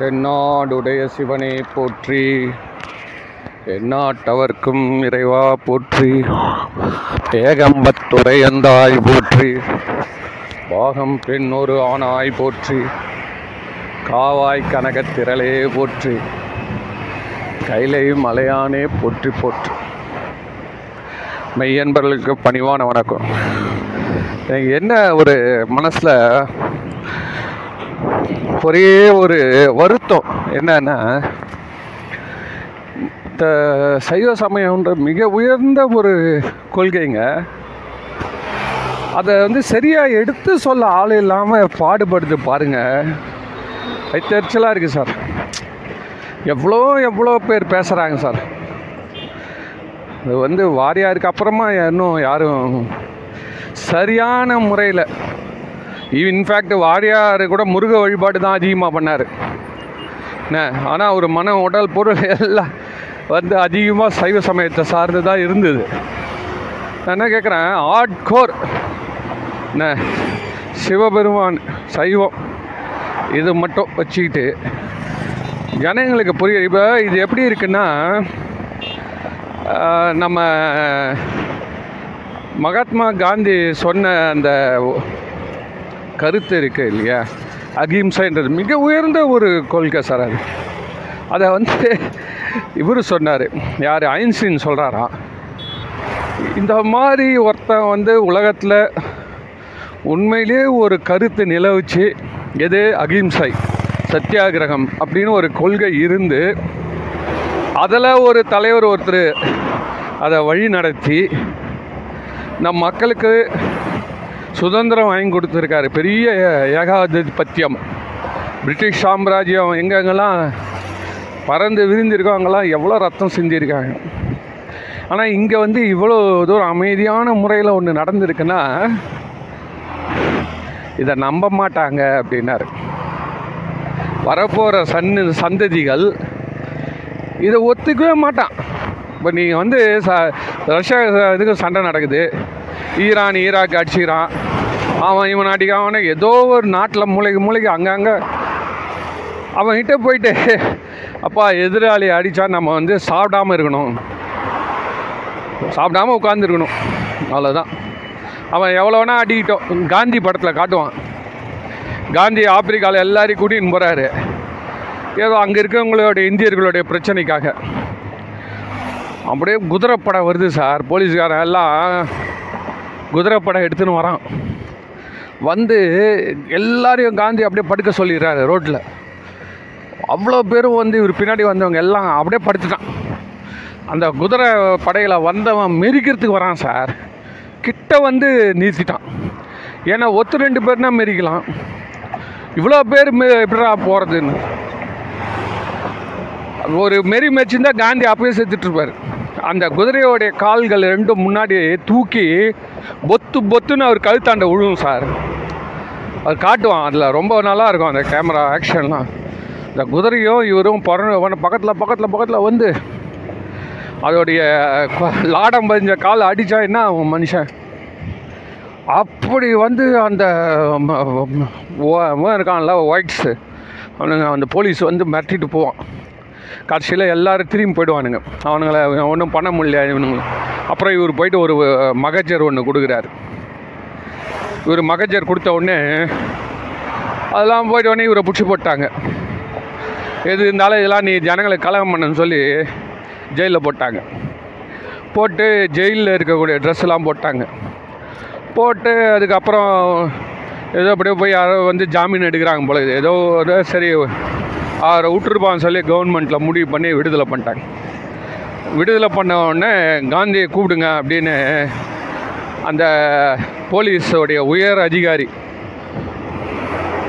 தென்னாடுடைய சிவனை போற்றி. எந்நாட்டவர்க்கும் இறைவா போற்றி. ஏகம்பத்துரையந்தாய் போற்றி. பாகம் பெண் ஒரு ஆணாய் போற்றி. காவாய் கனகத்திரளே போற்றி. கைலை மலையானே போற்றி போற்றி. மெய்யன்பர்களுக்கு பணிவான வணக்கம். என்ன ஒரு மனசில் ஒரே ஒரு வருத்தம் என்னன்னா இந்த சைவ சமயம்ன்ற மிக உயர்ந்த ஒரு கொள்கைங்க. அதை வந்து சரியாக எடுத்து சொல்ல ஆள் இல்லாமல் பாடுபடுது பாருங்கள் எச்சரிச்சலாக இருக்குது சார். எவ்வளோ எவ்வளோ பேர் பேசுகிறாங்க சார். அது வந்து வாரியாருக்கு அப்புறமா இன்னும் யாரும் சரியான முறையில் இன்ஃபேக்ட் வாரியார் கூட முருக வழிபாடு தான் அதிகமாக பண்ணார். என்ன? ஆனால் அவர் மன உடல் பொருள் எல்லாம் வந்து அதிகமாக சைவ சமயத்தை சார்ந்து தான் இருந்தது. நான் என்ன கேட்குறேன் ஆட் கோர் என்ன? சிவபெருமான் சைவம். இது மட்டும் வச்சுக்கிட்டு ஜனங்களுக்கு புரிய இப்போ இது எப்படி இருக்குன்னா நம்ம மகாத்மா காந்தி சொன்ன அந்த கருத்து இருக்கு இல்லையா? அகிம்சைன்றது மிக உயர்ந்த ஒரு கொள்கை சார் அது. அதை வந்து இவர் சொன்னார். யார்? ஐன்ஸ்டீன் சொல்கிறாராம் இந்த மாதிரி ஒருத்தன் வந்து உலகத்தில் உண்மையிலேயே ஒரு கருத்து நிலவுச்சு. எது? அகிம்சை சத்தியாகிரகம் அப்படின்னு ஒரு கொள்கை இருந்து அதில் ஒரு தலைவர் ஒருத்தர் அதை வழி நடத்தி நம் மக்களுக்கு சுதந்திரம் வாங்கி கொடுத்துருக்காரு. பெரிய ஏகாதிபத்தியம். பிரிட்டிஷ் சாம்ராஜ்யம் எங்கெங்கெல்லாம் பறந்து விரிந்திருக்கோ அங்கெல்லாம் எவ்வளோ ரத்தம் சிந்தியிருக்காங்க. ஆனால் இங்கே வந்து இவ்வளோ தூரம் அமைதியான முறையில் ஒன்று நடந்திருக்குன்னா இதை நம்ப மாட்டாங்க அப்படின்னாரு. வரப்போகிற சன்னு சந்ததிகள் இதை ஒத்துக்கவே மாட்டான். இப்போ நீங்கள் வந்து ச ரஷ்யா இதுக்கு சண்டை நடக்குது. ஈரான் ஈராக் அடிச்சுக்கிறான். அவன் இவன் அடிக்காம ஏதோ ஒரு நாட்டில் மூளைக்கு மூளைக்கு அங்கங்கே அவன்கிட்ட போயிட்டு அப்பா எதிராளி அடித்தா நம்ம வந்து சாப்பிடாம இருக்கணும். சாப்பிடாம உட்காந்துருக்கணும் அவ்வளோதான் அவன் எவ்வளோனா அடிக்கிட்டோம். காந்தி படத்தில் காட்டுவான். காந்தி ஆப்பிரிக்காவில் எல்லாரையும் கூட்டின்னு போகிறாரு ஏதோ அங்கே இருக்கவங்களோட இந்தியர்களுடைய பிரச்சனைக்காக. அப்படியே குதிரைப்படம் வருது சார் போலீஸ்காரன் எல்லாம். குதிரைப்படை எடுத்துன்னு வரான். வந்து எல்லாரையும் காந்தி அப்படியே படுக்க சொல்லிடுறாரு ரோட்டில் அவ்வளோ பேரும் வந்து இவர் பின்னாடி வந்தவங்க எல்லாம் அப்படியே படுத்துட்டான். அந்த குதிரை படையில் வந்தவன் மெரிக்கிறதுக்கு வரான் சார். கிட்ட வந்து நிறுத்திட்டான். ஏன்னா ஒத்து ரெண்டு பேர்னா மெரிக்கலாம் இவ்வளோ பேர் மெ எப்படிடா போகிறதுன்னு ஒரு மெரி மெச்சிருந்தா காந்தி அப்பயே செத்துட்ருப்பார் அந்த குதிரையோடைய கால்கள் ரெண்டும் முன்னாடி தூக்கி பொத்து பொத்துன்னு அவர் கழுத்தாண்ட விழுவும் சார். அது காட்டுவான் அதில் ரொம்ப நல்லா இருக்கும் அந்த கேமரா ஆக்ஷன்லாம். இந்த குதிரையும் இவரும் பிறந்த பக்கத்தில் பக்கத்தில் பக்கத்தில் வந்து அதோடைய லாடம் பதிஞ்ச கால் அடித்தா என்ன ஆகும் மனுஷன்? அப்படி வந்து அந்த ஓ- இருக்கான்ல ஒயிட்ஸு. அவனுங்க அந்த போலீஸ் வந்து மிரட்டிட்டு போவான். கடைசியில் எல்லோரும் திரும்பி போயிடுவானுங்க. அவனுங்களை ஒன்றும் பண்ண முடியல இவனுங்களும் அப்புறம் இவர் போயிட்டு ஒரு மகஜர் ஒன்று கொடுக்குறாரு. இவர் மகஜர் கொடுத்த உடனே அதெல்லாம் போயிட்ட உடனே இவரை பிடிச்சி போட்டாங்க. எது இருந்தாலும் இதெல்லாம் நீ ஜனங்களை கலகம் பண்ணுன்னு சொல்லி ஜெயிலில் போட்டாங்க. போட்டு ஜெயிலில் இருக்கக்கூடிய ட்ரெஸ்லாம் போட்டாங்க. போட்டு அதுக்கப்புறம் ஏதோ அப்படியே போய் யாரோ வந்து ஜாமீன் எடுக்கிறாங்க போல இது ஏதோ ஒரு சரி விட்டுருப்பான்னு சொல்லி கவர்மெண்ட்டில் முடிவு பண்ணி விடுதலை பண்ணிட்டாங்க. விடுதலை பண்ண உடனே காந்தியை கூப்பிடுங்க அப்படின்னு அந்த போலீஸோடைய உயர் அதிகாரி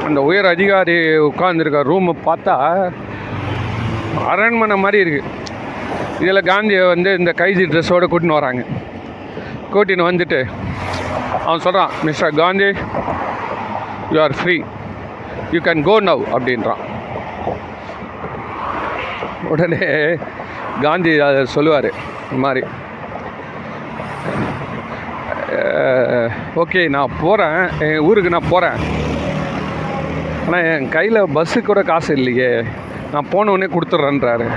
அந்த உயர் அதிகாரி உட்காந்துருக்க ரூமை பார்த்தா அரண்மனை மாதிரி இருக்குது இதில் காந்தியை வந்து இந்த கைதி ட்ரெஸ்ஸோடு கூட்டின்னு வராங்க. கூட்டின்னு வந்துட்டு அவன் சொல்கிறான் mister Gandhi you are free you can go now அப்படின்றான். உடனே காந்தி அதை சொல்லுவார் இந்த மாதிரி. ஓகே நான் போகிறேன் என் ஊருக்கு நான் போகிறேன் ஆனால் என் கையில் பஸ்ஸு கூட காசு இல்லையே. நான் போன உடனே கொடுத்துட்றேன்றாரு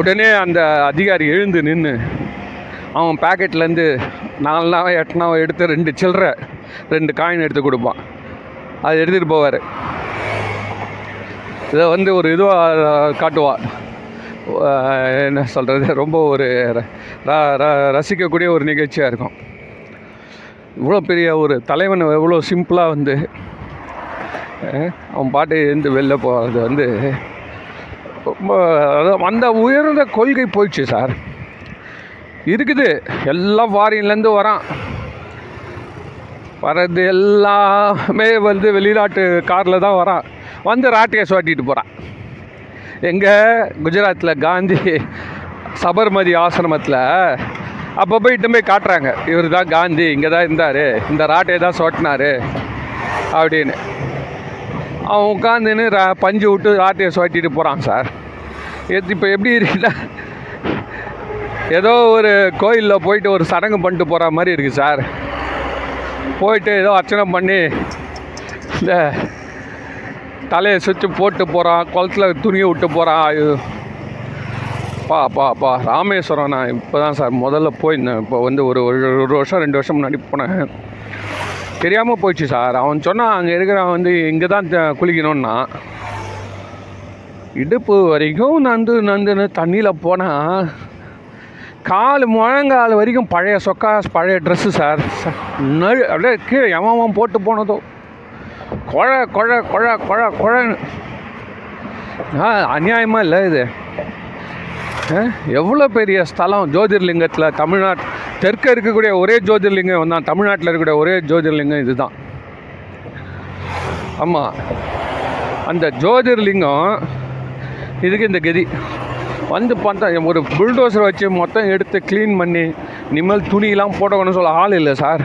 உடனே அந்த அதிகாரி எழுந்து நின்று அவன் பாக்கெட்லேருந்து நாலுனாவோ எட்டுனாவோ எடுத்து ரெண்டு சில்லற ரெண்டு காயின் எடுத்து கொடுப்பான். அதை எடுத்துகிட்டு போவார். இதை வந்து ஒரு இதுவாக காட்டுவாள் என்ன சொல்கிறது ரொம்ப ஒரு ரசிக்கக்கூடிய ஒரு நிகழ்ச்சியாக இருக்கும். இவ்வளோ பெரிய ஒரு தலைவன் எவ்வளோ சிம்பிளாக வந்து அவன் பாட்டு இருந்து வெளில போகிறது வந்து ரொம்ப அதான் அந்த உயர்ந்த கொள்கை போயிடுச்சு சார். இருக்குது எல்லாம் ஃபாரின்லேருந்து வரான். வர்றது எல்லாமே வந்து வெளிநாட்டு காரில் தான் வரான். வந்து ராட்டையை சுவாட்டிட்டு போகிறான் எங்கே குஜராத்தில் காந்தி சபர்மதி ஆசிரமத்தில் அப்போ போய் இட்டு போய் காட்டுறாங்க. இவர் தான் காந்தி இங்கே தான் இருந்தார் இந்த ராட்டையை தான் சொட்டினார் அப்படின்னு. அவன் உட்காந்துன்னு ரா பஞ்சு விட்டு ராட்டையை சுவாட்டிட்டு போகிறான் சார். இப்போ எப்படி இருக்குன்னா ஏதோ ஒரு கோயிலில் போயிட்டு ஒரு சடங்கு பண்ணிட்டு போகிற மாதிரி இருக்குது சார். போயிட்டு ஏதோ அர்ச்சனை பண்ணி இந்த தலையை சுற்றி போட்டு போகிறான் குளத்தில் துணியை விட்டு போகிறான் பா பா பா. ராமேஸ்வரம் நான் இப்போ தான் சார் முதல்ல போயிருந்தேன். இப்போ வந்து ஒரு ஒரு ஒரு வருஷம் ரெண்டு வருஷம் முன்னாடி போனேன். தெரியாமல் போயிடுச்சு சார். அவன் சொன்னான் அங்கே இருக்கிறவன் வந்து இங்கே தான் குளிக்கணும்னா. இடுப்பு வரைக்கும் நந்து நந்துன்னு தண்ணியில் போனால் கால் முழங்கால் வரைக்கும் பழைய சொக்கா பழைய ட்ரெஸ்ஸு சார். ச- நழு அப்படியே கீழே எவன் போட்டு போனதோ குழ குழ குழ குழ குழன்னு ஆ அநியாயமாக இல்லை இது. எவ்வளோ பெரிய ஸ்தலம் ஜோதிர்லிங்கத்தில் தமிழ்நாட் தெற்க இருக்கக்கூடிய ஒரே ஜோதிர்லிங்கம் தான். தமிழ்நாட்டில் இருக்கக்கூடிய ஒரே ஜோதிர்லிங்கம் இதுதான். ஆமாம் அந்த ஜோதிர்லிங்கம் இதுக்கு இந்த கதி. வந்து பார்த்தா ஒரு புல்டோசர் வச்சு மொத்தம் எடுத்து க்ளீன் பண்ணி இனிமேல் துணியெலாம் போட்டோன்னு சொல்ல ஆள் இல்லை சார்.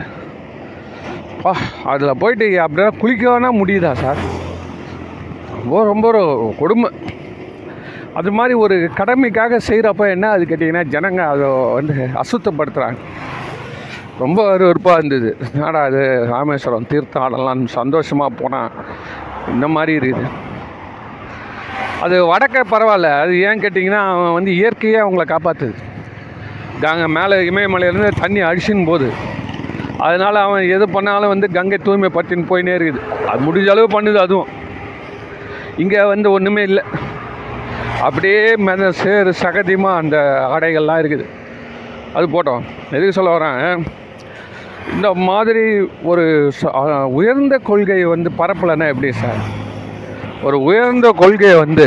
அப்பா அதில் போயிட்டு அப்படின்னா குளிக்க வேணால் முடியுதா சார்? ரொம்ப ரொம்ப ஒரு கொடுமை. அது மாதிரி ஒரு கடமைக்காக செய்கிறப்ப என்ன அது கேட்டிங்கன்னா ஜனங்க அதை வந்து அசுத்தப்படுத்துகிறாங்க ரொம்ப வெறுப்பாக இருந்தது. என்னடா அது ராமேஸ்வரம் தீர்த்தம் ஆடலாம் சந்தோஷமாக போனால் இந்த மாதிரி இருக்குது. அது வடக்க பரவாயில்ல. அது ஏன் கேட்டிங்கன்னா அவன் வந்து இயற்கையே அவங்கள காப்பாற்றுது நாங்கள் மேலே இமயமலையிலேருந்து தண்ணி அடிச்சின்னு போகுது அதனால் அவன் எது பண்ணாலும் வந்து கங்கை தூய்மைப்படுத்தின்னு போயினே இருக்குது. அது முடிஞ்ச அளவு பண்ணுது அதுவும். இங்கே வந்து ஒன்றுமே இல்லை. அப்படியே மெத சேறு சகதியமாக அந்த ஆடைகள்லாம் இருக்குது. அது போட்டோம். எதுக்கு சொல்ல வரேன்? இந்த மாதிரி ஒரு உயர்ந்த கொள்கையை வந்து பரப்பலைன்னா எப்படி சார்? ஒரு உயர்ந்த கொள்கையை வந்து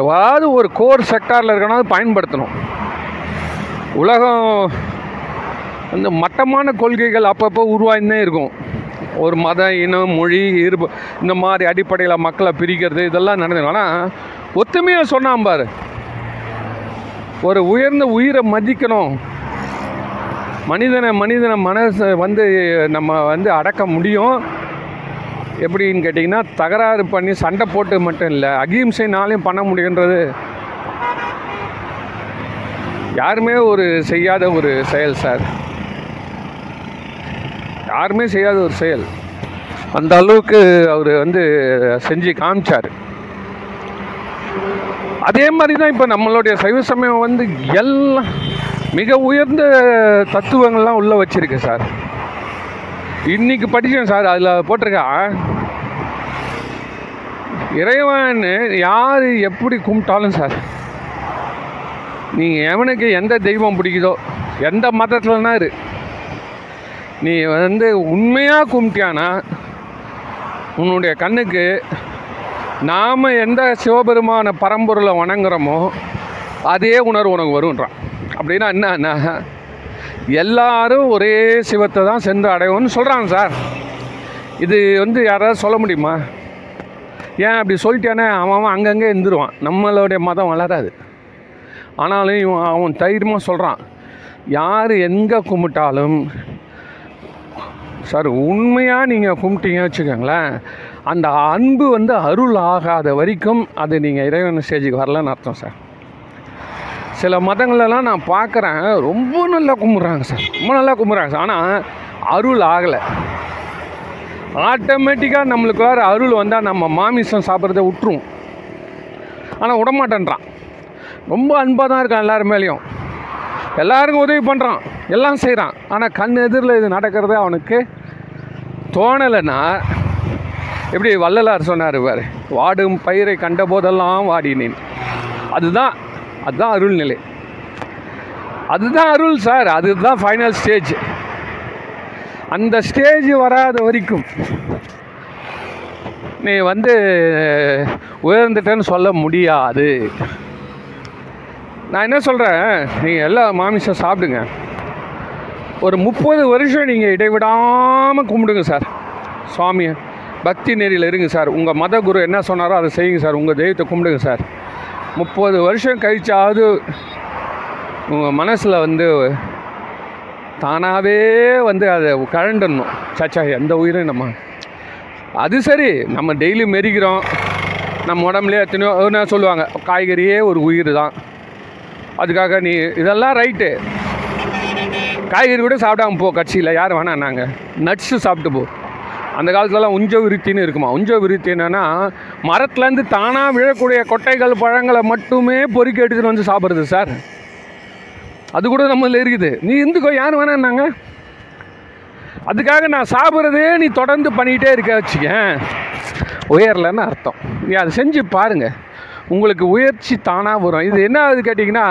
ஏதாவது ஒரு கோர் செக்டாரில் இருக்கணும் பயன்படுத்தணும். உலகம் அந்த மட்டமான கொள்கைகள் அப்பப்போ உருவாயின்னே இருக்கும். ஒரு மத இனம் மொழி இருப்பு இந்த மாதிரி அடிப்படையில் மக்களை பிரிக்கிறது இதெல்லாம் நடந்தது. ஆனால் ஒத்துமையாக சொன்னான் பாரு. ஒரு உயர்ந்த உயிரை மதிக்கணும். மனிதனை மனிதனை மனசை வந்து நம்ம வந்து அடக்க முடியும். எப்படின்னு கேட்டிங்கன்னா தகராறு பண்ணி சண்டை போட்டு மட்டும் இல்லை அகிம்சைனாலையும் பண்ண முடியுன்றது. யாருமே ஒரு செய்யாத ஒரு செயல் சார். யாருமே செய்யாத ஒரு செயல். அந்த அளவுக்கு அவர் வந்து செஞ்சு காமிச்சார். அதே மாதிரி தான் இப்போ நம்மளுடைய சைவ சமயம் வந்து எல்லாம் மிக உயர்ந்த தத்துவங்கள்லாம் உள்ளே வச்சுருக்கு சார். இன்னைக்கு படித்தேன் சார் அதில் போட்டிருக்கா இறைவன் யார் எப்படி கும்பிட்டாலும் சார் நீங்கள் எவனுக்கு எந்த தெய்வம் பிடிக்குதோ எந்த மதத்துலனா இரு நீ வந்து உண்மையாக கும்பிட்டியானா? உன்னுடைய கண்ணுக்கு நாம் எந்த சிவபெருமான பரம்பொருளை வணங்குறோமோ அதே உணர்வு உனக்கு வருன்றான் அப்படின்னா என்னன்னா எல்லாரும் ஒரே சிவத்தை தான் சென்று அடைவோம்னு சொல்கிறாங்க சார். இது வந்து யாராவது சொல்ல முடியுமா? ஏன் அப்படி சொல்லிட்டானே அவன் அவன் அங்கங்கே இருந்துருவான். நம்மளுடைய மதம் வளராது. ஆனாலும் இவன் அவன் தைரியமாக சொல்கிறான் யார் எங்கே கும்பிட்டாலும் சார் உண்மையாக நீங்கள் கும்பிட்டீங்க வச்சுக்கோங்களேன் அந்த அன்பு வந்து அருள் ஆகாத வரைக்கும் அது நீங்கள் இறைவன் ஸ்டேஜுக்கு வரலன்னு அர்த்தம் சார். சில மதங்களெல்லாம் நான் பார்க்குறேன் ரொம்ப நல்லா கும்பிட்றாங்க சார் ரொம்ப நல்லா கும்பிட்றாங்க சார். ஆனால் அருள் ஆகலை. ஆட்டோமேட்டிக்காக நம்மளுக்கு வேறு அருள் வந்தால் நம்ம மாமிசம் சாப்பிட்றத விட்டுருவோம். ஆனால் விடமாட்டேன்றான். ரொம்ப அன்பாக தான் இருக்கான் எல்லாருமேலேயும் எல்லாருக்கும் உதவி பண்ணுறான் எல்லாம் செய்கிறான் ஆனால் கண் எதிரில் இது நடக்கிறது அவனுக்கு தோணலைன்னா எப்படி வள்ளலார் சொன்னார் பாரு வாடும் பயிரை கண்ட போதெல்லாம் வாடினேன். அதுதான் அதுதான் அருள்நிலை. அதுதான் அருள் சார் அதுதான் ஃபைனல் ஸ்டேஜ் அந்த ஸ்டேஜ் வராத வரைக்கும் நீ வந்து உயர்ந்துட்டேன்னு சொல்ல முடியாது. நான் என்ன சொல்கிறேன் நீங்கள் எல்லா மாமிசம் சாப்பிடுங்க. ஒரு முப்பது வருஷம் நீங்கள் இடைவிடாமல் கும்பிடுங்க சார். சுவாமியை பக்தி நெறியில் இருங்க சார். உங்கள் மத குரு என்ன சொன்னாரோ அதை செய்யுங்க சார். உங்கள் தெய்வத்தை கும்பிடுங்க சார். முப்பது வருஷம் கழிச்சாவது உங்கள் மனசில் வந்து தானாகவே வந்து அதை கழண்டணும். சச்சா எந்த உயிரும் நம்ம அது சரி. நம்ம டெய்லி மெரிக்கிறோம். நம்ம உடம்புலேயே எத்தனையோ என்ன சொல்லுவாங்க? காய்கறியே ஒரு உயிர் தான். அதுக்காக நீ இதெல்லாம் ரைட்டு காய்கறி கூட சாப்பிடாம போ கட்சியில். யார் நாங்கள் நட்ஸு சாப்பிட்டு போ. அந்த காலத்துலலாம் உஞ்ச விருத்தின்னு இருக்குமா? உஞ்ச விருத்தி என்னென்னா மரத்துலேருந்து தானாக விழக்கூடிய கொட்டைகள் பழங்களை மட்டுமே பொறுக்கி எடுத்துகிட்டு வந்து சாப்பிட்றது சார் அது கூட நம்மளில் இருக்குது. நீ இருந்துக்கோ யார் வேணான்னாங்க அதுக்காக நான் சாப்பிட்றதே நீ தொடர்ந்து பண்ணிகிட்டே இருக்க வச்சுக்கேன். உயரலன்னு அர்த்தம். நீ அதை செஞ்சு பாருங்கள் உங்களுக்கு உயர்ச்சி தானாக வரும். இது என்ன ஆகுது கேட்டிங்கன்னா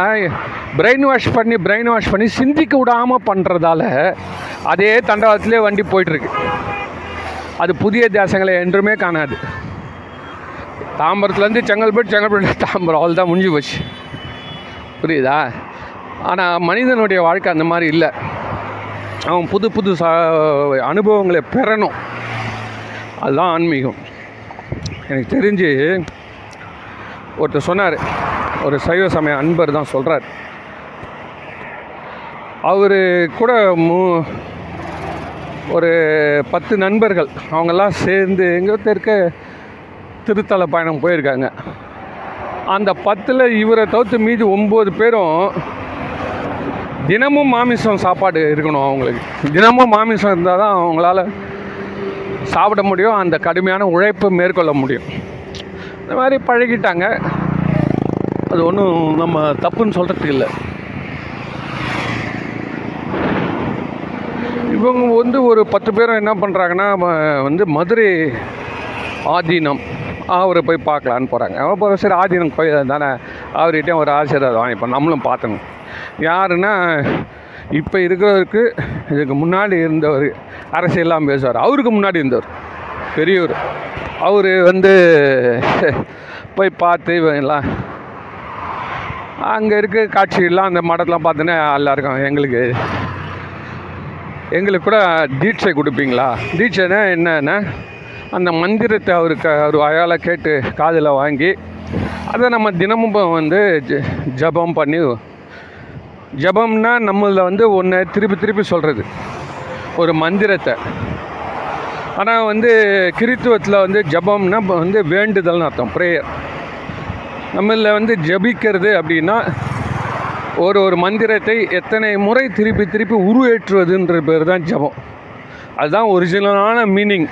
பிரெயின் வாஷ் பண்ணி பிரெயின் வாஷ் பண்ணி சிந்திக்க விடாமல் பண்ணுறதால அதே தண்டவாளத்திலே வண்டி போயிட்டுருக்கு. அது புதிய தேசங்களை என்றுமே காணாது. தாம்பரத்துலேருந்து செங்கல்பட்டு செங்கல்பட்டு தாம்பரம். அவள் தான் முடிஞ்சு போச்சு. புரியுதா? ஆனால் மனிதனுடைய வாழ்க்கை அந்த மாதிரி இல்லை. அவன் புது புது ச அனுபவங்களை பெறணும். அதுதான் ஆன்மீகம். எனக்கு தெரிஞ்சு ஒருத்தர் சொன்னார் ஒரு சைவ சமய அன்பர் தான் சொல்கிறார் அவர் கூட மு ஒரு பத்து நண்பர்கள் அவங்கெல்லாம் சேர்ந்து எங்கே இருக்க திருத்தல பயணம் போயிருக்காங்க. அந்த பத்தில் இவரை தவிர்த்து மீதி ஒம்பது பேரும் தினமும் மாமிசம் சாப்பாடு இருக்கணும் அவங்களுக்கு. தினமும் மாமிசம் இருந்தால் தான் அவங்களால சாப்பிட முடியும் அந்த கடுமையான உழைப்பை மேற்கொள்ள முடியும். இந்த மாதிரி பழகிட்டாங்க. அது ஒன்றும் நம்ம தப்புன்னு சொல்கிறதுக்கு இல்லை. இவங்க வந்து ஒரு பத்து பேரும் என்ன பண்ணுறாங்கன்னா வந்து மதுரை ஆதீனம் அவரை போய் பார்க்கலான்னு போகிறாங்க அப்போ சரி ஆதீனம் கோயில் தானே அவர்கிட்டையும் ஒரு ஆசீர்வாதம் வாங்கிப்போம் நம்மளும் பார்த்தணும் யாருன்னா இப்போ இருக்கிறவருக்கு இதுக்கு முன்னாடி இருந்தவர் அரசியல்லாம் பேசுவார். அவருக்கு முன்னாடி இருந்தவர். பெரியவர் அவர் வந்து போய் பார்த்து இவங்கெல்லாம் அங்கே இருக்க காட்சியெல்லாம் அந்த மடத்தெலாம் பார்த்தோன்னே எல்லாருக்கும் எங்களுக்கு எங்களுக்கு கூட தீட்சை கொடுப்பீங்களா? தீட்சைனா என்னன்னா அந்த மந்திரத்தை அவருக்கு அவர் வாயால் கேட்டு காதில் வாங்கி அதை நம்ம தினமும் வந்து ஜபம் பண்ணி ஜபம்னா நம்மள வந்து ஒன்று திருப்பி திருப்பி சொல்கிறது ஒரு மந்திரத்தை. ஆனால் வந்து கிறித்துவத்தில் வந்து ஜபம்னா வந்து வேண்டுதல்னு அர்த்தம் ப்ரேயர் நம்மள வந்து ஜபிக்கிறது அப்படின்னா ஒரு ஒரு மந்திரத்தை எத்தனை முறை திருப்பி திருப்பி உருவேற்றுவதுன்ற பேர் தான் ஜபம். அதுதான் ஒரிஜினலான மீனிங்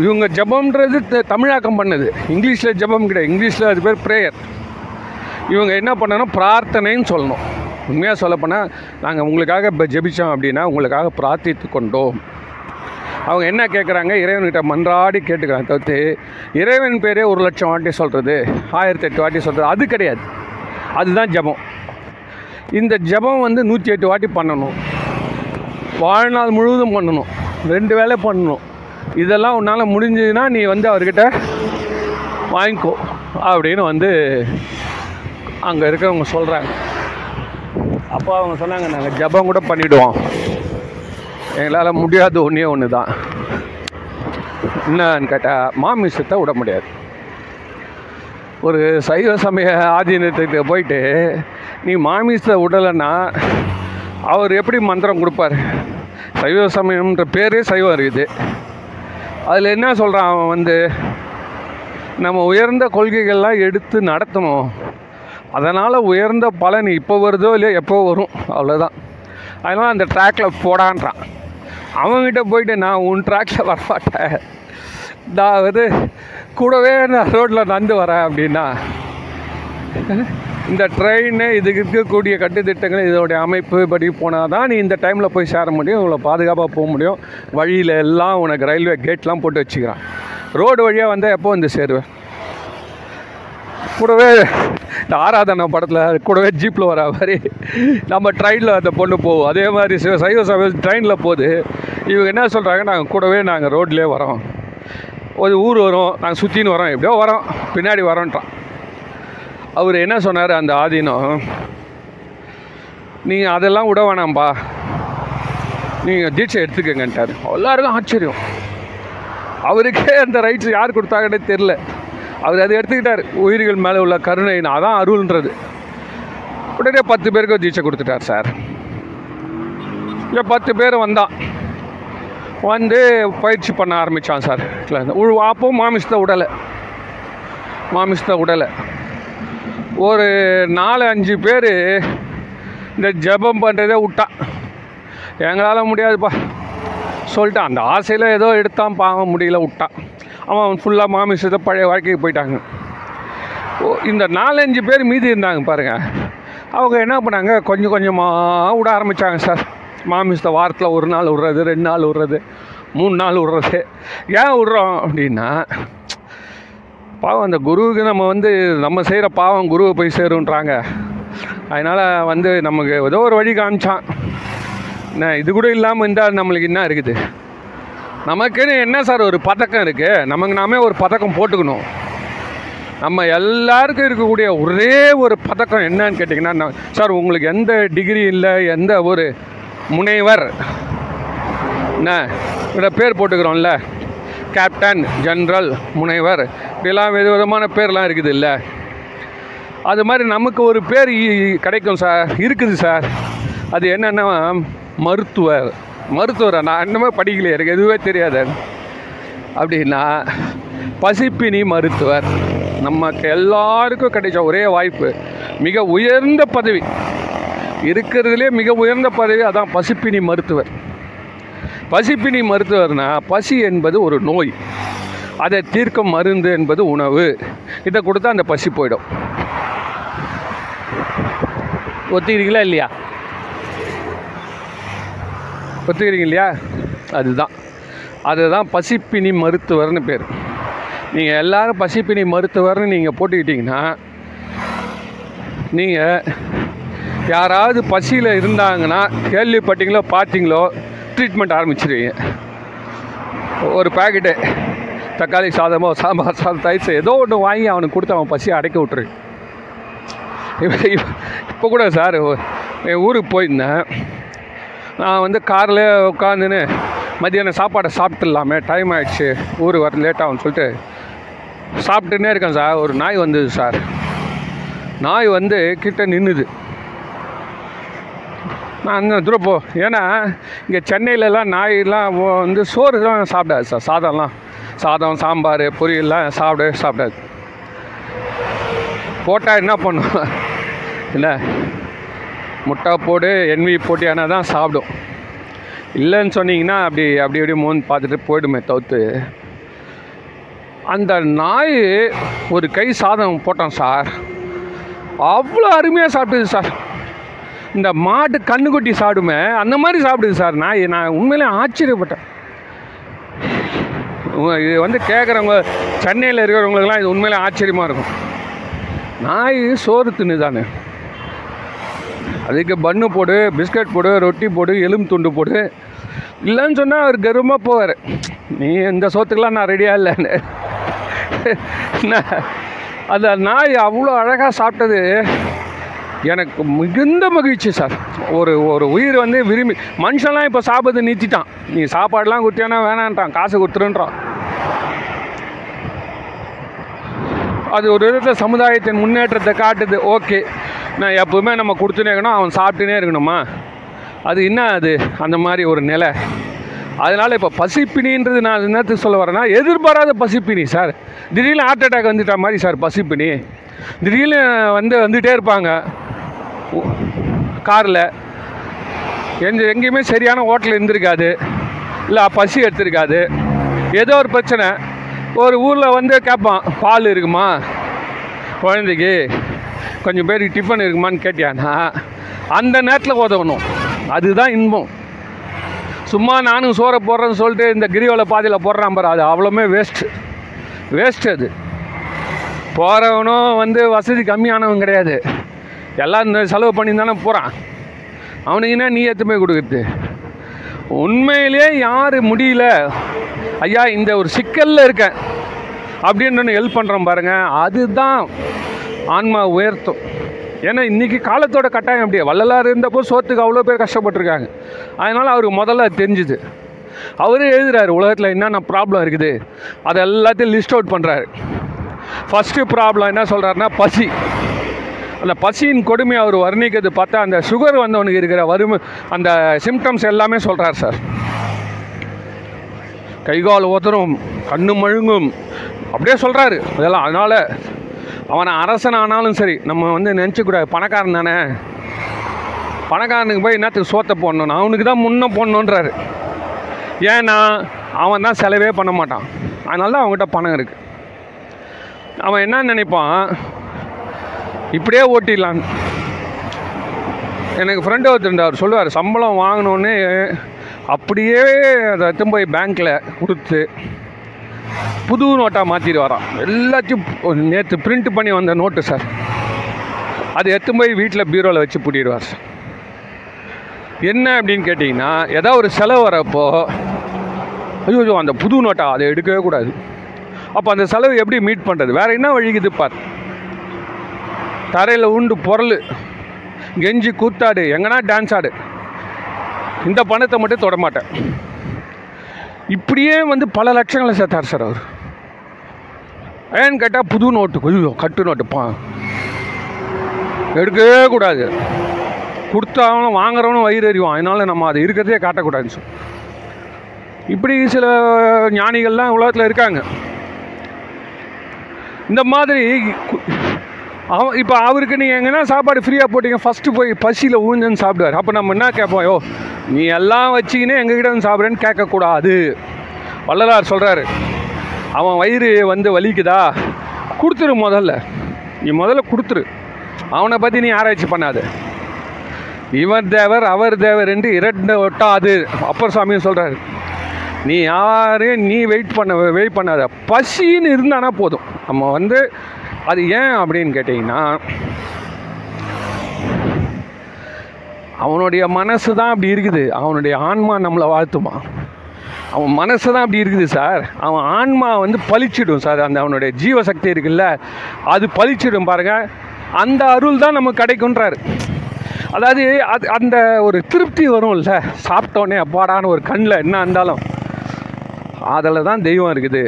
இவங்க ஜபம்ன்றது த- தமிழாக்கம் பண்ணது. இங்கிலீஷில் ஜபம் கிடையாது. இங்கிலீஷில் அது பேர் ப்ரேயர் இவங்க என்ன பண்ணணும்? பிரார்த்தனைன்னு சொல்லணும். உண்மையாக சொல்லப்போனால் நாங்கள் உங்களுக்காக இப்போ ஜெபிச்சோம் அப்படின்னா உங்களுக்காக பிரார்த்தித்து கொண்டோம். அவங்க என்ன கேட்குறாங்க இறைவன்கிட்ட மன்றாடி கேட்டுக்கிறாங்க. தவிர்த்து இறைவன் பேரே ஒரு லட்சம் வாட்டி சொல்கிறது ஆயிரத்தி எட்டு வாட்டி சொல்கிறது அது கிடையாது. அதுதான் ஜெபம். இந்த ஜெபம் வந்து நூற்றி எட்டு வாட்டி பண்ணணும். வாழ்நாள் முழுவதும் பண்ணணும். ரெண்டு வேளை பண்ணணும். இதெல்லாம் உன்னால் முடிஞ்சதுன்னா நீ வந்து அவர்கிட்ட வாங்கிக்கோ அப்படின்னு வந்து அங்கே இருக்கிறவங்க சொல்கிறாங்க அப்போ அவங்க சொன்னாங்க நாங்கள் ஜெபம் கூட பண்ணிவிடுவோம் எங்களால் முடியாத ஒன்றே ஒன்று தான் என்னன்னு கேட்டால் மாமிசத்தை விட முடியாது. ஒரு சைவ சமய ஆதீனத்துக்கு போயிட்டு நீ மாமிசத்தை விடலைன்னா அவர் எப்படி மந்திரம் கொடுப்பார்? சைவ சமயம்ன்ற பேரே சைவம் இருக்குது அதில் என்ன சொல்கிறான் அவன் வந்து நம்ம உயர்ந்த கொள்கைகள்லாம் எடுத்து நடத்தணும். அதனால் உயர்ந்த பலன் இப்போ வருதோ இல்லையோ எப்போ வரும்? அவ்வளோதான் அதனால் அந்த ட்ராக்கில் போடான்றான். அவன்கிட்ட போயிட்டு நான் உன் ட்ராக்கில் வரமாட்டேன். நான் வந்து கூடவே நான் ரோட்டில் நடந்து வரேன் அப்படின்னா இந்த ட்ரெயின் இதுக்கு இருக்கக்கூடிய கட்டுத்திட்டங்கள் இதோடைய அமைப்பு படி போனால் தான் நீ இந்த டைமில் போய் சேர முடியும் உங்களை பாதுகாப்பாக போக முடியும். வழியில் எல்லாம் உனக்கு ரயில்வே கேட்லாம் போட்டு வச்சுக்கிறான். ரோடு வழியாக வந்தால் எப்போ வந்து சேருவேன்? கூடவே இந்த ஆராதனா படத்தில் கூடவே ஜீப்பில் வர மாதிரி நம்ம ட்ரெயினில் அந்த பொண்ணு போவோம் அதே மாதிரி சிவ சைவ சபை ட்ரெயினில் போகுது இவங்க என்ன சொல்கிறாங்க நாங்கள் கூடவே நாங்கள் ரோட்லேயே வரோம். ஒரு ஊர் வரும் நாங்கள் சுற்றின்னு வரோம் எப்படியோ வரோம் பின்னாடி வரோன்றான். அவர் என்ன சொன்னார் அந்த ஆதீனம் நீங்கள் அதெல்லாம் விட வேணாம்பா. நீங்கள் தீட்சை எடுத்துக்கங்கன்ட்டார். எல்லாருக்கும் ஆச்சரியம். அவருக்கே அந்த ரைட்ஸ் யார் கொடுத்தாங்கன்னே தெரில அவர் அதை எடுத்துக்கிட்டார். உயிர்கள் மேலே உள்ள கருணை அதான் அருள்ன்றது. உடனே பத்து பேருக்கு தீட்சை கொடுத்துட்டார் சார். இங்கே பத்து பேர் வந்தான். வந்து பயிற்சி பண்ண ஆரம்பித்தான் சார். உழு அப்போ மாமிசத்தை விடலை மாமிசத்தை விடலை ஒரு நாலு அஞ்சு பேர் இந்த ஜெபம் பண்ணுறதே விட்டான். எங்களால் முடியாதுப்பா. சொல்லிட்டான். அந்த ஆசையில் ஏதோ எடுத்தான் பாவம் முடியல விட்டான். அவன் ஃபுல்லாக மாமிசத்தை பழைய வாழ்க்கைக்கு போயிட்டாங்க. ஓ இந்த நாலஞ்சு பேர் மீதி இருந்தாங்க பாருங்கள் அவங்க என்ன பண்ணாங்க? கொஞ்சம் கொஞ்சமாக விட ஆரம்பித்தாங்க சார். மாமிசத்தை வாரத்தில் ஒரு நாள் விட்றது ரெண்டு நாள் விட்றது மூணு நாள் விட்றது ஏன் விட்றோம் அப்படின்னா பாவம் அந்த குருவுக்கு நம்ம வந்து நம்ம செய்கிற பாவம் குருவை போய் சேருன்றாங்க. அதனால் வந்து நமக்கு ஏதோ ஒரு வழி காமிச்சான். என்ன இது கூட இல்லாமல் இருந்தால் நம்மளுக்கு என்ன இருக்குது? நமக்குன்னு என்ன சார் ஒரு பதக்கம் இருக்குது நமக்கு நாமே ஒரு பதக்கம் போட்டுக்கணும். நம்ம எல்லாருக்கும் இருக்கக்கூடிய ஒரே ஒரு பதக்கம் என்னன்னு கேட்டிங்கன்னா நான், சார் உங்களுக்கு எந்த டிகிரி இல்லை எந்த ஒரு முனைவர்? என்ன இவட பேர் போட்டுக்கிறோம்ல. கேப்டன் ஜென்ரல் முனைவர். இப்படிலாம் வித விதமான பேர்லாம் இருக்குது இல்லை. அது மாதிரி நமக்கு ஒரு பேர் இ- கிடைக்கும் சார். இருக்குது சார். அது என்னென்னா மருத்துவர். மருத்துவரை? நான் இன்னுமே படிக்கலையே எனக்கு எதுவே தெரியாது. அப்படின்னா பசிப்பினி மருத்துவர். நமக்கு எல்லாருக்கும் கிடைச்ச ஒரே வாய்ப்பு மிக உயர்ந்த பதவி. இருக்கிறதுலே மிக உயர்ந்த பதவி அதான் பசிப்பினி மருத்துவர். பசிப்பினி மருத்துவர்னா பசி என்பது ஒரு நோய். அதை தீர்க்கும் மருந்து என்பது உணவு. இதை கொடுத்தா அந்த பசி போயிடும். ஒத்துக்கிறீங்களா இல்லையா? ஒத்துக்கிறீங்க இல்லையா? அதுதான். அதுதான் பசிப்பினி மருத்துவர்னு பேர். நீங்கள் எல்லாரும் பசிப்பினி மருத்துவர்னு நீங்கள் போட்டுக்கிட்டிங்கன்னா நீங்கள் யாராவது பசியில் இருந்தாங்கன்னா கேள்விப்பட்டீங்களோ பார்த்தீங்களோ ட்ரீட்மெண்ட் ஆரம்பிச்சிருவீங்க. ஒரு பாக்கெட்டு தக்காளி சாதமோ சாம்பார் சாதம் தயிர் ஏதோ ஒன்று வாங்கி அவனுக்கு கொடுத்து அவன் பசியை அடைக்க விட்டுரு. இப்போ கூட சார் என் ஊருக்கு போயிருந்தேன். நான் வந்து காரில் உட்காந்துன்னு மதியானம் சாப்பாடை சாப்பிட்டுடலாமே. டைம் ஆகிடுச்சு ஊர் வர லேட்டாகும் சொல்லிட்டு சாப்பிட்டுன்னே இருக்கேன் சார் ஒரு நாய் வந்தது சார் நாய் வந்து கிட்ட நின்றுது நான் அந்த தூரம் போ. ஏன்னா இங்கே சென்னையிலலாம் நாயெல்லாம் வந்து சோறு தான் சாப்பிடாது சார் சாதம்லாம். சாதம் சாம்பார் பொரியல்லாம் சாப்பிடவே சாப்பிடாது. போட்டால் என்ன பண்ணுவோம் என்ன? முட்டை போடு என்வி போட்டியானா தான் சாப்பிடும். இல்லைன்னு சொன்னீங்கன்னா அப்படி அப்படி அப்படி மோந்து பார்த்துட்டு போயிடுமே தவிர்த்து. அந்த நாய் ஒரு கை சாதம் போட்டோம் சார். அவ்வளோ அருமையாக சாப்பிடுது சார். இந்த மாட்டு கண்ணுக்குட்டி சாப்பிடுமே அந்த மாதிரி சாப்பிடுது சார் நாய். நான் உண்மையிலே ஆச்சரியப்பட்டேன். இது வந்து கேட்குறவங்க சென்னையில் இருக்கிறவங்களுக்குலாம் இது உண்மையிலே ஆச்சரியமாக இருக்கும். நாய் சோறு தின்னு தானே அதுக்கு பன்னு போடு பிஸ்கட் போடு ரொட்டி போடு எலும்பு துண்டு போடு. இல்லைன்னு சொன்னால் அவர் கர்வமாக போவார். நீ இந்த சோத்துக்கெலாம் நான் ரெடியாக இல்லைன்னு அந்த நாய் அவ்வளோ அழகாக சாப்பிட்டது. எனக்கு மிகுந்த மகிழ்ச்சி சார். ஒரு ஒரு உயிர் வந்து விரும்பி மனுஷன்லாம் இப்போ சாப்பிட்டு நிறுத்திட்டான். நீ சாப்பாடுலாம் கொடுத்தியானா வேணான்ட்டான் காசு கொடுத்துருன்றான். அது ஒரு விதத்தில் சமுதாயத்தின் முன்னேற்றத்தை காட்டுது. ஓகே நான் எப்பவுமே நம்ம கொடுத்துனே இருக்கணும் அவன் சாப்பிட்டுனே இருக்கணுமா? அது என்ன அது? அந்த மாதிரி ஒரு நிலை. அதனால் இப்போ பசிப்பினின்றது நான் என்னத்துக்கு சொல்ல வரேன்னா எதிர்பாராத பசிப்பினி சார் திடீர்னு ஹார்ட் அட்டாக் வந்துட்ட மாதிரி சார் பசிப்பினி. திடீர்னு வந்து வந்துகிட்டே இருப்பாங்க. காரில். எந்த எங்கேயுமே சரியான ஹோட்டல் இருந்திருக்காது. இல்லை பசி எடுத்திருக்காது. ஏதோ ஒரு பிரச்சனை. ஒரு ஊரில் வந்து கேட்பான் பால் இருக்குமா? குழந்தைக்கு. கொஞ்சம் பேருக்கு டிஃபன் இருக்குமான்னு கேட்டியானா அந்த நேரத்தில் உதவணும். அதுதான் இன்பம். சும்மா நானும் சோறை போடுறேன்னு சொல்லிட்டு இந்த கிரிவல பாதையில் போடுறான் பாரு அது அவ்வளோமே வேஸ்ட்டு வேஸ்ட் அது. போகிறவனும் வந்து வசதி கம்மியானவன் கிடையாது. எல்லாம் இந்த செலவு பண்ணி தானே போகிறான் அவனுக்குன்னா நீ எடுத்து கொடுக்குறது? உண்மையிலே யார் முடியல? ஐயா இந்த ஒரு சிக்கலில் இருக்கேன். அப்படின்னு ஹெல்ப் பண்ணுறோம் பாருங்கள் அதுதான் ஆன்மா உயர்த்தும். ஏன்னா இன்றைக்கி காலத்தோட கட்டாயம் அப்படியே. வள்ளலார் இருந்தப்போ சோத்துக்கு அவ்வளோ பேர் கஷ்டப்பட்டிருக்காங்க. அதனால் அவருக்கு முதல்ல தெரிஞ்சுது. அவரே எழுதுறாரு உலகத்தில் என்னென்ன ப்ராப்ளம் இருக்குது? அதை எல்லாத்தையும் லிஸ்ட் அவுட் பண்ணுறாரு ஃபஸ்ட்டு ப்ராப்ளம் என்ன சொல்கிறாருன்னா பசி. அந்த பசியின் கொடுமை அவர் வர்ணிக்கிறது பார்த்தா அந்த சுகர் வந்தவனுக்கு இருக்கிற வறுமை அந்த சிம்டம்ஸ் எல்லாமே சொல்கிறார் சார். கைகால் ஓதரும் கண்ணு மழுங்கும் அப்படியே சொல்கிறாரு அதெல்லாம் அதனால் அவனை அரசன் ஆனாலும் சரி நம்ம வந்து நினச்சிக்கூடாது. பணக்காரன் தானே. பணக்காரனுக்கு போய் என்னத்துக்கு சோத்தை போடணும் அவனுக்கு தான் முன்ன போடணுன்றாரு ஏன்னா அவன் தான் செலவே பண்ண மாட்டான். அதனால தான் அவங்ககிட்ட பணம் இருக்குது அவன் என்ன நினைப்பான்? இப்படியே ஓட்டிடலான்னு எனக்கு ஃப்ரெண்டு ஒருத்தர் அவர் சொல்லுவார் சம்பளம் வாங்கினோன்னே அப்படியே அதை எடுத்துன்னு போய் பேங்க்கில் கொடுத்து புது நோட்டாக மாற்றிட்டு வரான் எல்லாத்தையும் நேற்று பிரிண்ட் பண்ணி வந்த நோட்டு சார் அது எடுத்துன்னு போய் வீட்டில் பீரோவில் வச்சு பூட்டிடுவார் சார் என்ன அப்படின்னு கேட்டிங்கன்னா ஏதாவது ஒரு செலவு வரப்போ ஐயோ ஐயோ, அந்த புது நோட்டா அதை எடுக்கவே கூடாது. அப்போ அந்த செலவு எப்படி மீட் பண்ணுறது வேறு என்ன வழிக்குது பார்? தரையில் உண்டு பொருள் கெஞ்சி கூத்தாடு. எங்கன்னா டான்ஸ் ஆடு. இந்த பணத்தை மட்டும் தொடமாட்டேன் இப்படியே வந்து பல லட்சங்களை சேர்த்தார் சார் அவர். ஏன்னு கேட்டால் புது நோட்டு ஐயோ கட்டு நோட்டு பா. எடுக்கவே கூடாது. கொடுத்தவனும் வாங்குறவனும் வயிறு எறிவான் அதனால் நம்ம அதை இருக்கிறதே காட்டக்கூடாதுன்னு சொல்லி. இப்படி சில ஞானிகள்லாம் உலகத்தில் இருக்காங்க. இந்த மாதிரி அவன் இப்போ அவருக்கு நீங்கள் எங்கன்னா சாப்பாடு ஃப்ரீயாக போட்டீங்க. ஃபஸ்ட்டு போய் பசியில் ஊஞ்சன்னு சாப்பிடுவார். அப்போ நம்ம என்ன கேட்போம்? யோ நீ எல்லாம் வச்சுக்கினே எங்ககிட்ட வந்து சாப்பிட்றேன்னு கேட்கக்கூடாது. வள்ளலார் சொல்கிறாரு அவன் வயிறு வந்து வலிக்குதா? கொடுத்துரு முதல்ல. நீ முதல்ல கொடுத்துரு. அவனை பற்றி நீ ஆராய்ச்சி பண்ணாத. இவர் தேவர் அவர் தேவர் என்று இரண்டு ஒட்டாது. அப்பர் சாமியும் சொல்கிறாரு நீ யாரையும் நீ வெயிட் பண்ண வெயிட் பண்ணாத. பசின்னு இருந்தானா போதும். நம்ம வந்து அது ஏன் அப்படின்னு கேட்டிங்கன்னா அவனுடைய மனசு தான் அப்படி இருக்குது. அவனுடைய ஆன்மா நம்மளை வாழ்த்துமா? அவன் மனசு தான் அப்படி இருக்குது சார். அவன் ஆன்மா வந்து பழிச்சிடும் சார். அந்த அவனுடைய ஜீவசக்தி இருக்குல்ல அது பழிச்சிடும் பாருங்கள் அந்த அருள் தான் நமக்கு கிடைக்குன்றார் அதாவது அது அந்த ஒரு திருப்தி வரும்ல. சாப்பிட்டோன்னே அப்பாடான ஒரு கண்ணில் என்ன இருந்தாலும் அதில் தான் தெய்வம் இருக்குது.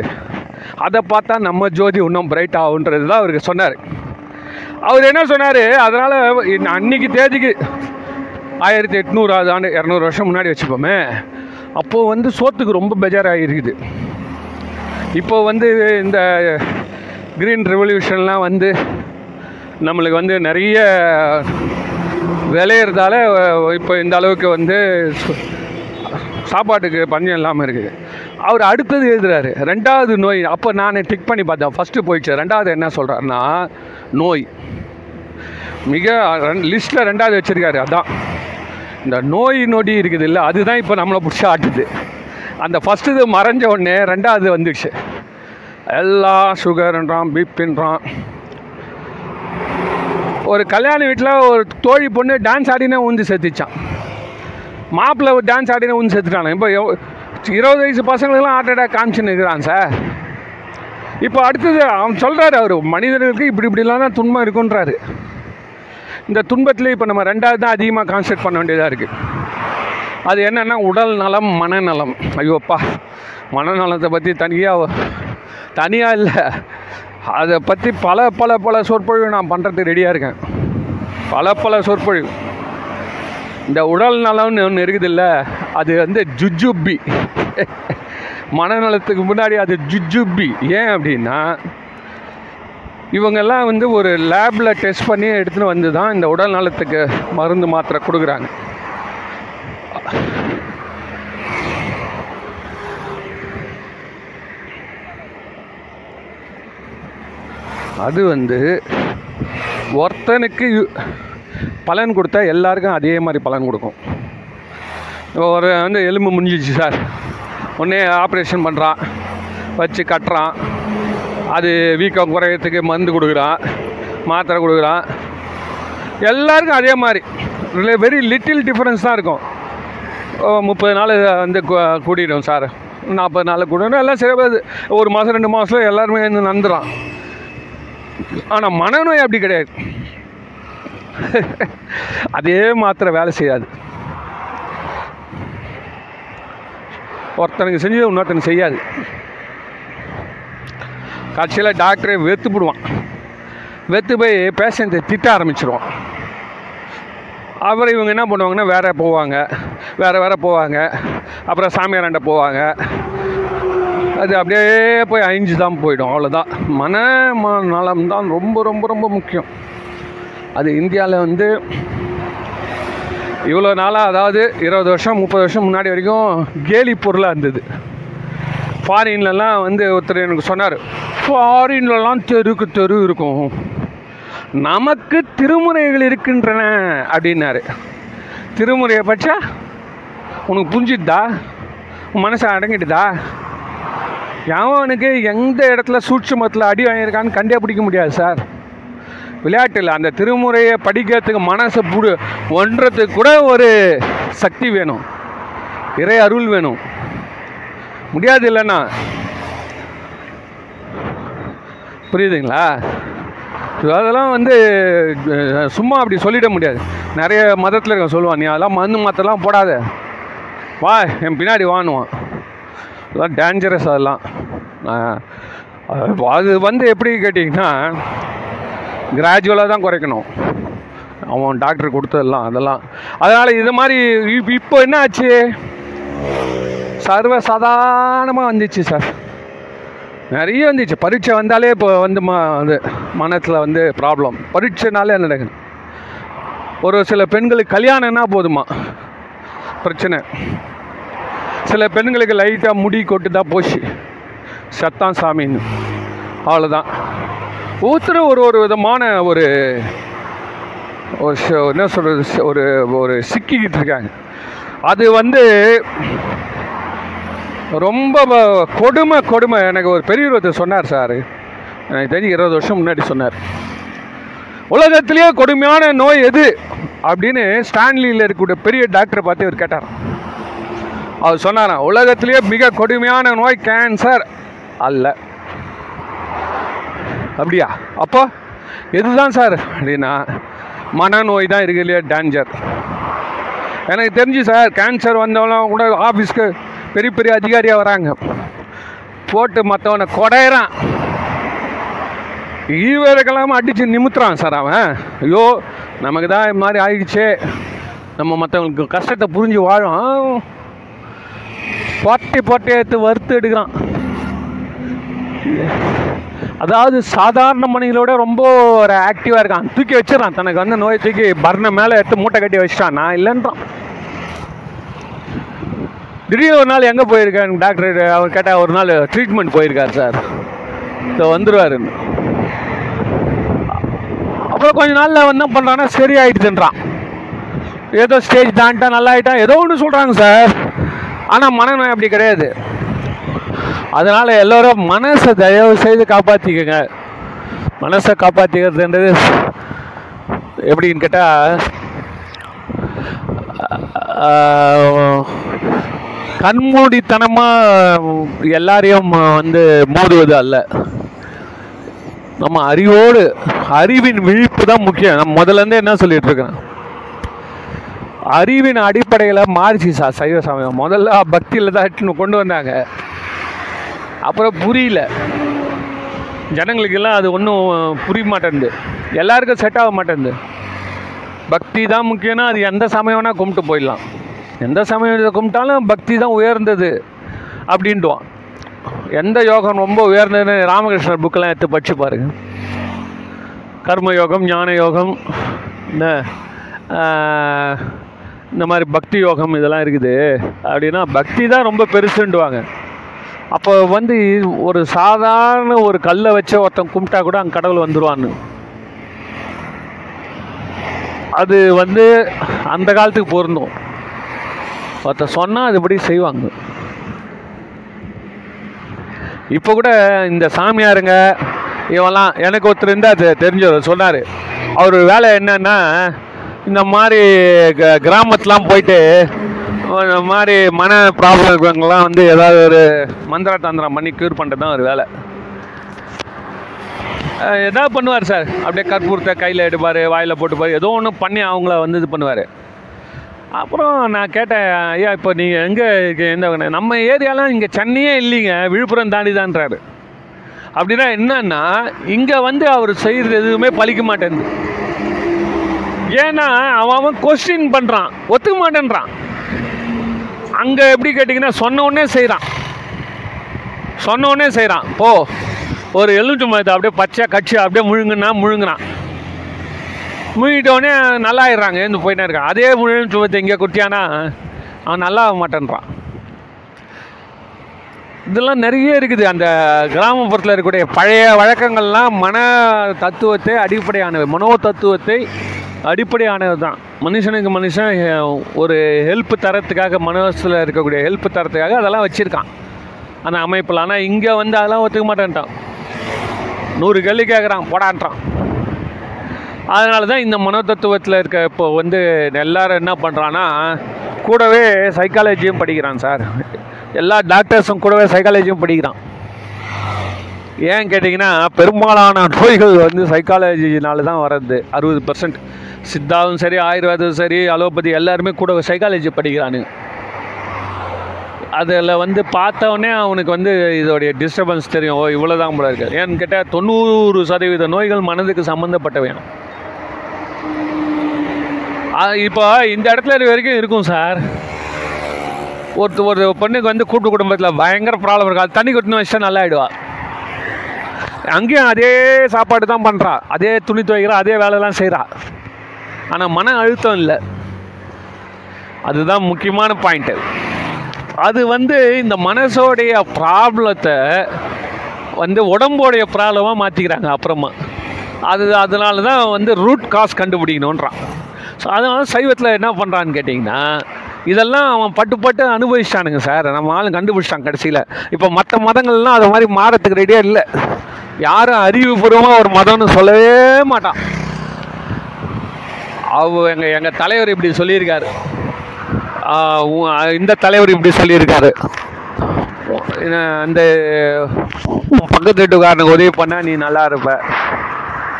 அதை பார்த்தா நம்ம ஜோதி இன்னும் பிரைட் ஆகுன்றது தான் அவருக்கு சொன்னார். அவர் என்ன சொன்னார்? அதனால் அன்னைக்கு தேதிக்கு ஆயிரத்தி எட்நூறாவது ஆண்டு இரநூறு வருஷம் முன்னாடி வச்சுப்போமே. அப்போது வந்து சோத்துக்கு ரொம்ப பெஜாராக இருக்குது இப்போ வந்து இந்த க்ரீன் ரெவல்யூஷன்லாம் வந்து நம்மளுக்கு வந்து நிறைய விளையிறதால இப்போ இந்த அளவுக்கு வந்து சாப்பாட்டுக்கு பஞ்சம் இல்லாமல் இருக்குது. அவர் அடுத்தது எழுதுறாரு. ரெண்டாவது நோய் அப்போ நான் டிக் பண்ணி பார்த்தேன். ஃபஸ்ட்டு போயிடுச்சு. ரெண்டாவது என்ன சொல்கிறாருன்னா நோய். மிக லிஸ்ட்டில் ரெண்டாவது வச்சுருக்காரு. அதான். இந்த நோய் நொடி இருக்குது இல்லை அதுதான் இப்போ நம்மளை பிடிச்சி ஆட்டுது. அந்த ஃபஸ்ட்டு இது மறைஞ்ச உடனே ரெண்டாவது வந்துடுச்சு. எல்லாம் சுகர்ன்றான் பிபின்றான் ஒரு கல்யாண வீட்டில் ஒரு தோழி பொண்ணு டான்ஸ் ஆடினே உந்து செத்துச்சான் மாப்பிள்ளை டான்ஸ் ஆடினே உந்து செத்துட்டானே இப்போ இருபது வயசு பசங்களுக்கெல்லாம் ஹார்ட் அட்டாக் காமிச்சுன்னு இருக்கிறான் சார் இப்போ அடுத்தது அவன் சொல்கிறாரு அவர் மனிதர்களுக்கு இப்படி இப்படிலாம் தான் துன்பம் இருக்குன்றாரு. இந்த துன்பத்தில் இப்போ நம்ம ரெண்டாவது தான் அதிகமாக கான்சென்ட்ரேட் பண்ண வேண்டியதாக இருக்குது அது என்னென்னா உடல் நலம் மனநலம். ஐயோப்பா மனநலத்தை பற்றி தனியாக தனியாக இல்லை. அதை பற்றி பல பல பல சொற்பொழிவு நான் பண்ணுறதுக்கு ரெடியாக இருக்கேன். பல பல சொற்பொழிவு. இந்த உடல் நலம்னு ஒன்று இருக்குதுல்ல அது வந்து ஜுஜுப்பி மனநலத்துக்கு முன்னாடி அது ஜுஜுப்பி ஏன் அப்படின்னா இவங்கெல்லாம் வந்து ஒரு லேபில் டெஸ்ட் பண்ணி எடுத்துகிட்டு வந்து தான் இந்த உடல் நலத்துக்கு மருந்து மாத்திரை கொடுக்குறாங்க. அது வந்து ஒருத்தனுக்கு பலன் கொடுத்தா எல்லாருக்கும் அதே மாதிரி பலன் கொடுக்கும். ஒரு வந்து எலும்பு முடிஞ்சிச்சு சார். உடனே ஆப்ரேஷன் பண்ணுறான் வச்சு கட்டுறான். அது வீக்கம் குறையிறதுக்கு மருந்து கொடுக்குறான். மாத்திரை கொடுக்குறான். எல்லாருக்கும் அதே மாதிரி. வெரி லிட்டில் டிஃப்ரென்ஸ் தான் இருக்கும். முப்பது நாள் வந்து கூடிடும் சார். நாற்பது நாள் கூடிடும் எல்லாம் சரியாது ஒரு மாதம் ரெண்டு மாதம் எல்லாருமே வந்து நந்துறான். ஆனால் மனநோய் அப்படி கிடையாது. அதே மாத்திரை வேலை செய்யாது. ஒருத்தனுக்கு செஞ்சது இன்னொருத்தனுக்கு செய்யாது. கட்சியில் டாக்டரே வெத்து போடுவான். வெத்து போய் பேஷண்ட்டை திட்ட ஆரம்பிச்சிருவான். அப்புறம் இவங்க என்ன பண்ணுவாங்கன்னா வேற போவாங்க. வேற வேற போவாங்க. அப்புறம் சாமியாராண்ட போவாங்க. அது அப்படியே போய் அழிஞ்சு தான் போயிடும். அவ்வளோதான் மன ம- நலம் தான் ரொம்ப ரொம்ப ரொம்ப முக்கியம். அது இந்தியாவில் வந்து இவ்வளோ நாளாக அதாவது இருபது வருஷம் முப்பது வருஷம் முன்னாடி வரைக்கும் கேலி பொருளாக இருந்தது. ஃபாரின்லலாம் வந்து ஒருத்தர் எனக்கு சொன்னார் ஃபாரின்லலாம் தெருக்கு தெரு இருக்கும். நமக்கு திருமுறைகள் இருக்கின்றன அப்படின்னாரு. திருமுறையை பற்றா உனக்கு புரிஞ்சுதா? உன் மனசு அடங்கிட்டுதா எவனுக்கு எந்த இடத்துல சூட்சமத்தில் அடி வாங்கியிருக்கான்னு கண்டே பிடிக்க முடியாது சார். விளையாட்டில் அந்த திருமுறையை படிக்கிறதுக்கு மனசை புடு ஒன்றதுக்கு கூட ஒரு சக்தி வேணும். இறை அருள் வேணும். முடியாது இல்லைன்னா? புரியுதுங்களா? அதெல்லாம் வந்து சும்மா அப்படி சொல்லிட முடியாது. நிறைய மதத்தில் இருக்க சொல்லுவான் நீ அதெல்லாம் மருந்து மாத்தெல்லாம் போடாத. வா என் பின்னாடி வாணுவான் அதெல்லாம் டேஞ்சரஸ் அதெல்லாம். அது வந்து எப்படி கேட்டிங்கன்னா கிராஜுவலாக தான் குறைக்கணும். அவன் டாக்டர் கொடுத்ததெல்லாம் அதெல்லாம். அதனால் இது மாதிரி இப்போ என்ன ஆச்சு? சர்வ சாதாரணமாக வந்துச்சு சார் நிறைய வந்துச்சு. பரீட்சை வந்தாலே இப்போ வந்து ம அது மனத்தில் வந்து ப்ராப்ளம் பரீட்சைனாலே என்ன நடக்குது? ஒரு சில பெண்களுக்கு கல்யாணம்னா போதுமா? பிரச்சனை. சில பெண்களுக்கு லைட்டாக முடி கொட்டுதா போச்சு. சத்தான் சாமின்னு. அவ்வளோதான் ஊத்துற ஒரு ஒரு விதமான ஒரு ஒரு என்ன சொல்கிறது ஒரு ஒரு சிக்கிக்கிட்டு இருக்காங்க. அது வந்து ரொம்ப கொடுமை கொடுமை. எனக்கு ஒரு பெரிய ஒருத்தர் சொன்னார் சார். எனக்கு தெரிஞ்சு இருபது வருஷம் முன்னாடி சொன்னார். உலகத்திலேயே கொடுமையான நோய் எது? அப்படின்னு ஸ்டான்லியில் இருக்கக்கூடிய பெரிய டாக்டரை பார்த்து இவர் கேட்டார். அவர் சொன்னாராம் உலகத்திலேயே மிக கொடுமையான நோய் கேன்சர் அல்ல. அப்படியா? அப்போ எதுதான் சார்? அப்படின்னா மனநோய் தான் இருக்கு இல்லையா? டேஞ்சர் எனக்கு தெரிஞ்சு சார் கேன்சர் வந்தவங்களாம் கூட ஆஃபீஸ்க்கு பெரிய பெரிய அதிகாரியாக வராங்க. போட்டு மற்றவனை கொடையிறான். ஈவேதக்கெல்லாம் அடித்து நிமித்துறான் சார் அவன். ஐயோ நமக்கு தான் இது மாதிரி ஆயிடுச்சே. நம்ம மற்றவங்களுக்கு கஷ்டத்தை புரிஞ்சு வாழும். பொட்டி பொட்டி எடுத்து வறுத்து எடுக்கிறான். அதாவது சாதாரண மனிதனோட ரொம்ப ஒரு ஆக்டிவாக இருக்கான். தூக்கி வச்சிடறான். தனக்கு வந்து நோய் தூக்கி பர்னை மேலே எடுத்து மூட்டை கட்டி வச்சிட்டான். நான் இல்லைன்றான். திடீர்னு ஒரு நாள் எங்கே போயிருக்கேன் டாக்டர் அவர் கேட்டால் ஒரு நாள் ட்ரீட்மெண்ட் போயிருக்கார் சார் ஸோ வந்துடுவாருன்னு அப்புறம் கொஞ்ச நாளில் வந்து என்ன பண்ணுறான்னா சரி ஏதோ ஸ்டேஜ் தாண்டிட்டா நல்லா ஆயிட்டான் ஏதோ ஒன்று சொல்கிறாங்க சார் ஆனால் மனநோய் அப்படி கிடையாது. அதனால் எல்லோரும் மனசை தயவு செய்து காப்பாற்றிக்கங்க மனசை காப்பாற்றிக்கிறதுன்றது எப்படின்னு கேட்டால் கண்மூடித்தனமாக எல்லாரையும் வந்து மோதுவது அல்ல. நம்ம அறிவோடு அறிவின் விழிப்பு தான் முக்கியம். நம்ம முதல்ல இருந்தே என்ன சொல்லிட்டு இருக்கிறோம் அறிவின் அடிப்படையில் மாறிச்சு சார் சைவ சமயம். முதல்ல பக்தியில் தான் இட்டுன்னு கொண்டு வந்தாங்க. அப்புறம் புரியல. ஜனங்களுக்கெல்லாம் அது ஒன்றும் புரிய மாட்டேன்து. எல்லாருக்கும் செட் ஆக மாட்டேன்து. பக்தி தான் முக்கியம்னா அது எந்த சமயம் வேணால் கும்பிட்டு போயிடலாம். எந்த சமயம் கும்பிட்டாலும் பக்தி தான் உயர்ந்தது அப்படின்ட்டுவான். எந்த யோகம் ரொம்ப உயர்ந்ததுன்னு ராமகிருஷ்ணர் புக்கெல்லாம் எடுத்து படிச்சு பாருங்க. கர்ம யோகம் ஞான யோகம் இந்த மாதிரி பக்தி யோகம் இதெல்லாம் இருக்குது. அப்படின்னா பக்தி தான் ரொம்ப பெருசுன்டுவாங்க அப்போ வந்து ஒரு சாதாரண ஒரு கல்லை வச்சு ஒருத்தன் கும்பிட்டா கூட அங்கே கடவுள் வந்துடுவான்னு அது வந்து அந்த காலத்துக்கு பொருந்தும். ஒருத்தன் சொன்னால் அதுபடி செய்வாங்க. இப்போ கூட இந்த சாமியாருங்க இவெல்லாம் எனக்கு ஒருத்தர் இருந்தால் அது தெரிஞ்சவர் சொன்னார். அவர் வேலை என்னன்னா இந்த மாதிரி க- கிராமத்துலாம் போயிட்டு இந்த மாதிரி மன ப்ராப்ளம் இருக்கிறவங்கலாம் வந்து ஏதாவது ஒரு மந்திர தந்திரம் பண்ணி க்யூர் பண்ணுறது தான் ஒரு வேலை. எதாவது பண்ணுவார் சார். அப்படியே கற்பூரத்தை கையில் எடுப்பார் வாயில் போட்டுப்பார். ஏதோ ஒன்று பண்ணி அவங்கள வந்து இது பண்ணுவார். அப்புறம் நான் கேட்டேன் ஐயா இப்போ நீங்கள் எங்கே எந்த நம்ம ஏரியாலாம் இங்கே சென்னையே இல்லைங்க. விழுப்புரம் தாண்டி தான்றாரு அப்படின்னா என்னன்னா இங்கே வந்து அவர் செய்கிறது எதுவுமே பலிக்க மாட்டேங்குது. ஏன்னா அவன் அவன் கொஸ்டின் பண்ணுறான் ஒத்துக்க மாட்டேன்றான். அங்கே எப்படி கேட்டிங்கன்னா சொன்ன உடனே செய்கிறான் சொன்ன உடனே செய்கிறான் போ ஒரு எலுமிச்சை மரத்தை அப்படியே பச்சையாக கட்சி அப்படியே முழுங்குனா முழுங்குறான். முழுங்கிட்டோடனே நல்லா ஆயிடுறாங்க எழுந்து போயிட்டே இருக்கான். அதே எலுமிச்சை மரத்தை இங்கே குட்டியானா அவன் நல்லா ஆக மாட்டேன்றான். இதெல்லாம் நிறைய இருக்குது. அந்த கிராமப்புறத்தில் இருக்கக்கூடிய பழைய வழக்கங்கள்லாம் மன தத்துவத்தை அடிப்படையானவை. மனோ தத்துவத்தை அடிப்படையானது தான் மனுஷனுக்கு மனுஷன் ஒரு ஹெல்ப் தரத்துக்காக மனசில் இருக்கக்கூடிய ஹெல்ப் தரத்துக்காக அதெல்லாம் வச்சுருக்கான். அந்த அமைப்பில். ஆனால் இங்கே வந்து அதெல்லாம் ஒத்துக்க மாட்டேன்ட்டான். நூறு கேள்வி கேட்குறான் போடான்றான். அதனால தான் இந்த மனோ தத்துவத்தில் இருக்க இப்போ வந்து எல்லாரும் என்ன பண்ணுறான்னா கூடவே சைக்காலஜியும் படிக்கிறான் சார். எல்லா டாக்டர்ஸும் கூடவே சைக்காலஜியும் படிக்கிறான். ஏன் கேட்டிங்கன்னா பெரும்பாலான நோய்கள் வந்து சைக்காலஜினால தான் வர்றது. அறுபது பர்சன்ட் சித்தாவும் சரி ஆயுர்வேதம் சரி அலோபதி எல்லாருமே கூட சைக்காலஜி படிக்கிறானுங்க. அதில் வந்து பார்த்தவொடனே அவனுக்கு வந்து இதோடைய டிஸ்டர்பன்ஸ் தெரியும். ஓ இவ்வளோதான் போல இருக்குது ஏன்னு கேட்டால் தொண்ணூறு சதவீத நோய்கள் மனதுக்கு சம்மந்தப்பட்டவையாம் இப்போ இந்த இடத்துல இது வரைக்கும் இருக்கும் சார். ஒருத்தர் ஒரு பொண்ணுக்கு வந்து கூட்டு குடும்பத்தில் பயங்கர ப்ராப்ளம் இருக்கா. தண்ணி கொட்டின வச்சா நல்லா ஆகிடுவாள் அங்கேயும் அதே சாப்பாடு தான் பண்ணுறா அதே துணி துவைக்கிறா அதே வேலைலாம் செய்கிறா ஆனால் மன அழுத்தம் இல்லை. அதுதான் முக்கியமான பாயிண்ட்டு அது வந்து இந்த மனசோடைய ப்ராப்ளத்தை வந்து உடம்போடைய ப்ராப்ளமாக மாற்றிக்கிறாங்க அப்புறமா. அது அதனால தான் வந்து ரூட் காஸ் கண்டுபிடிக்கணுன்றான் ஸோ அதனால சைவத்தில் என்ன பண்ணுறான்னு கேட்டிங்கன்னா இதெல்லாம் அவன் பட்டு பட்டு அனுபவிச்சிட்டானுங்க சார். நம்ம ஆளும் கண்டுபிடிச்சிட்டான் கடைசியில். இப்போ மற்ற மதங்கள்லாம் அது மாதிரி மாறத்துக்கு ரெடியாக இல்லை. யாரும் அறிவுபூர்வமாக ஒரு மதம்னு சொல்லவே மாட்டான். அவ எங்கள் எங்கள் தலைவர் இப்படி சொல்லியிருக்காரு. உ- இந்த தலைவர் இப்படி சொல்லியிருக்காரு. இந்த- அந்த பக்கத்து வீட்டுக்காரனுக்கு உதவி பண்ணால் நீ நல்லா இருப்ப.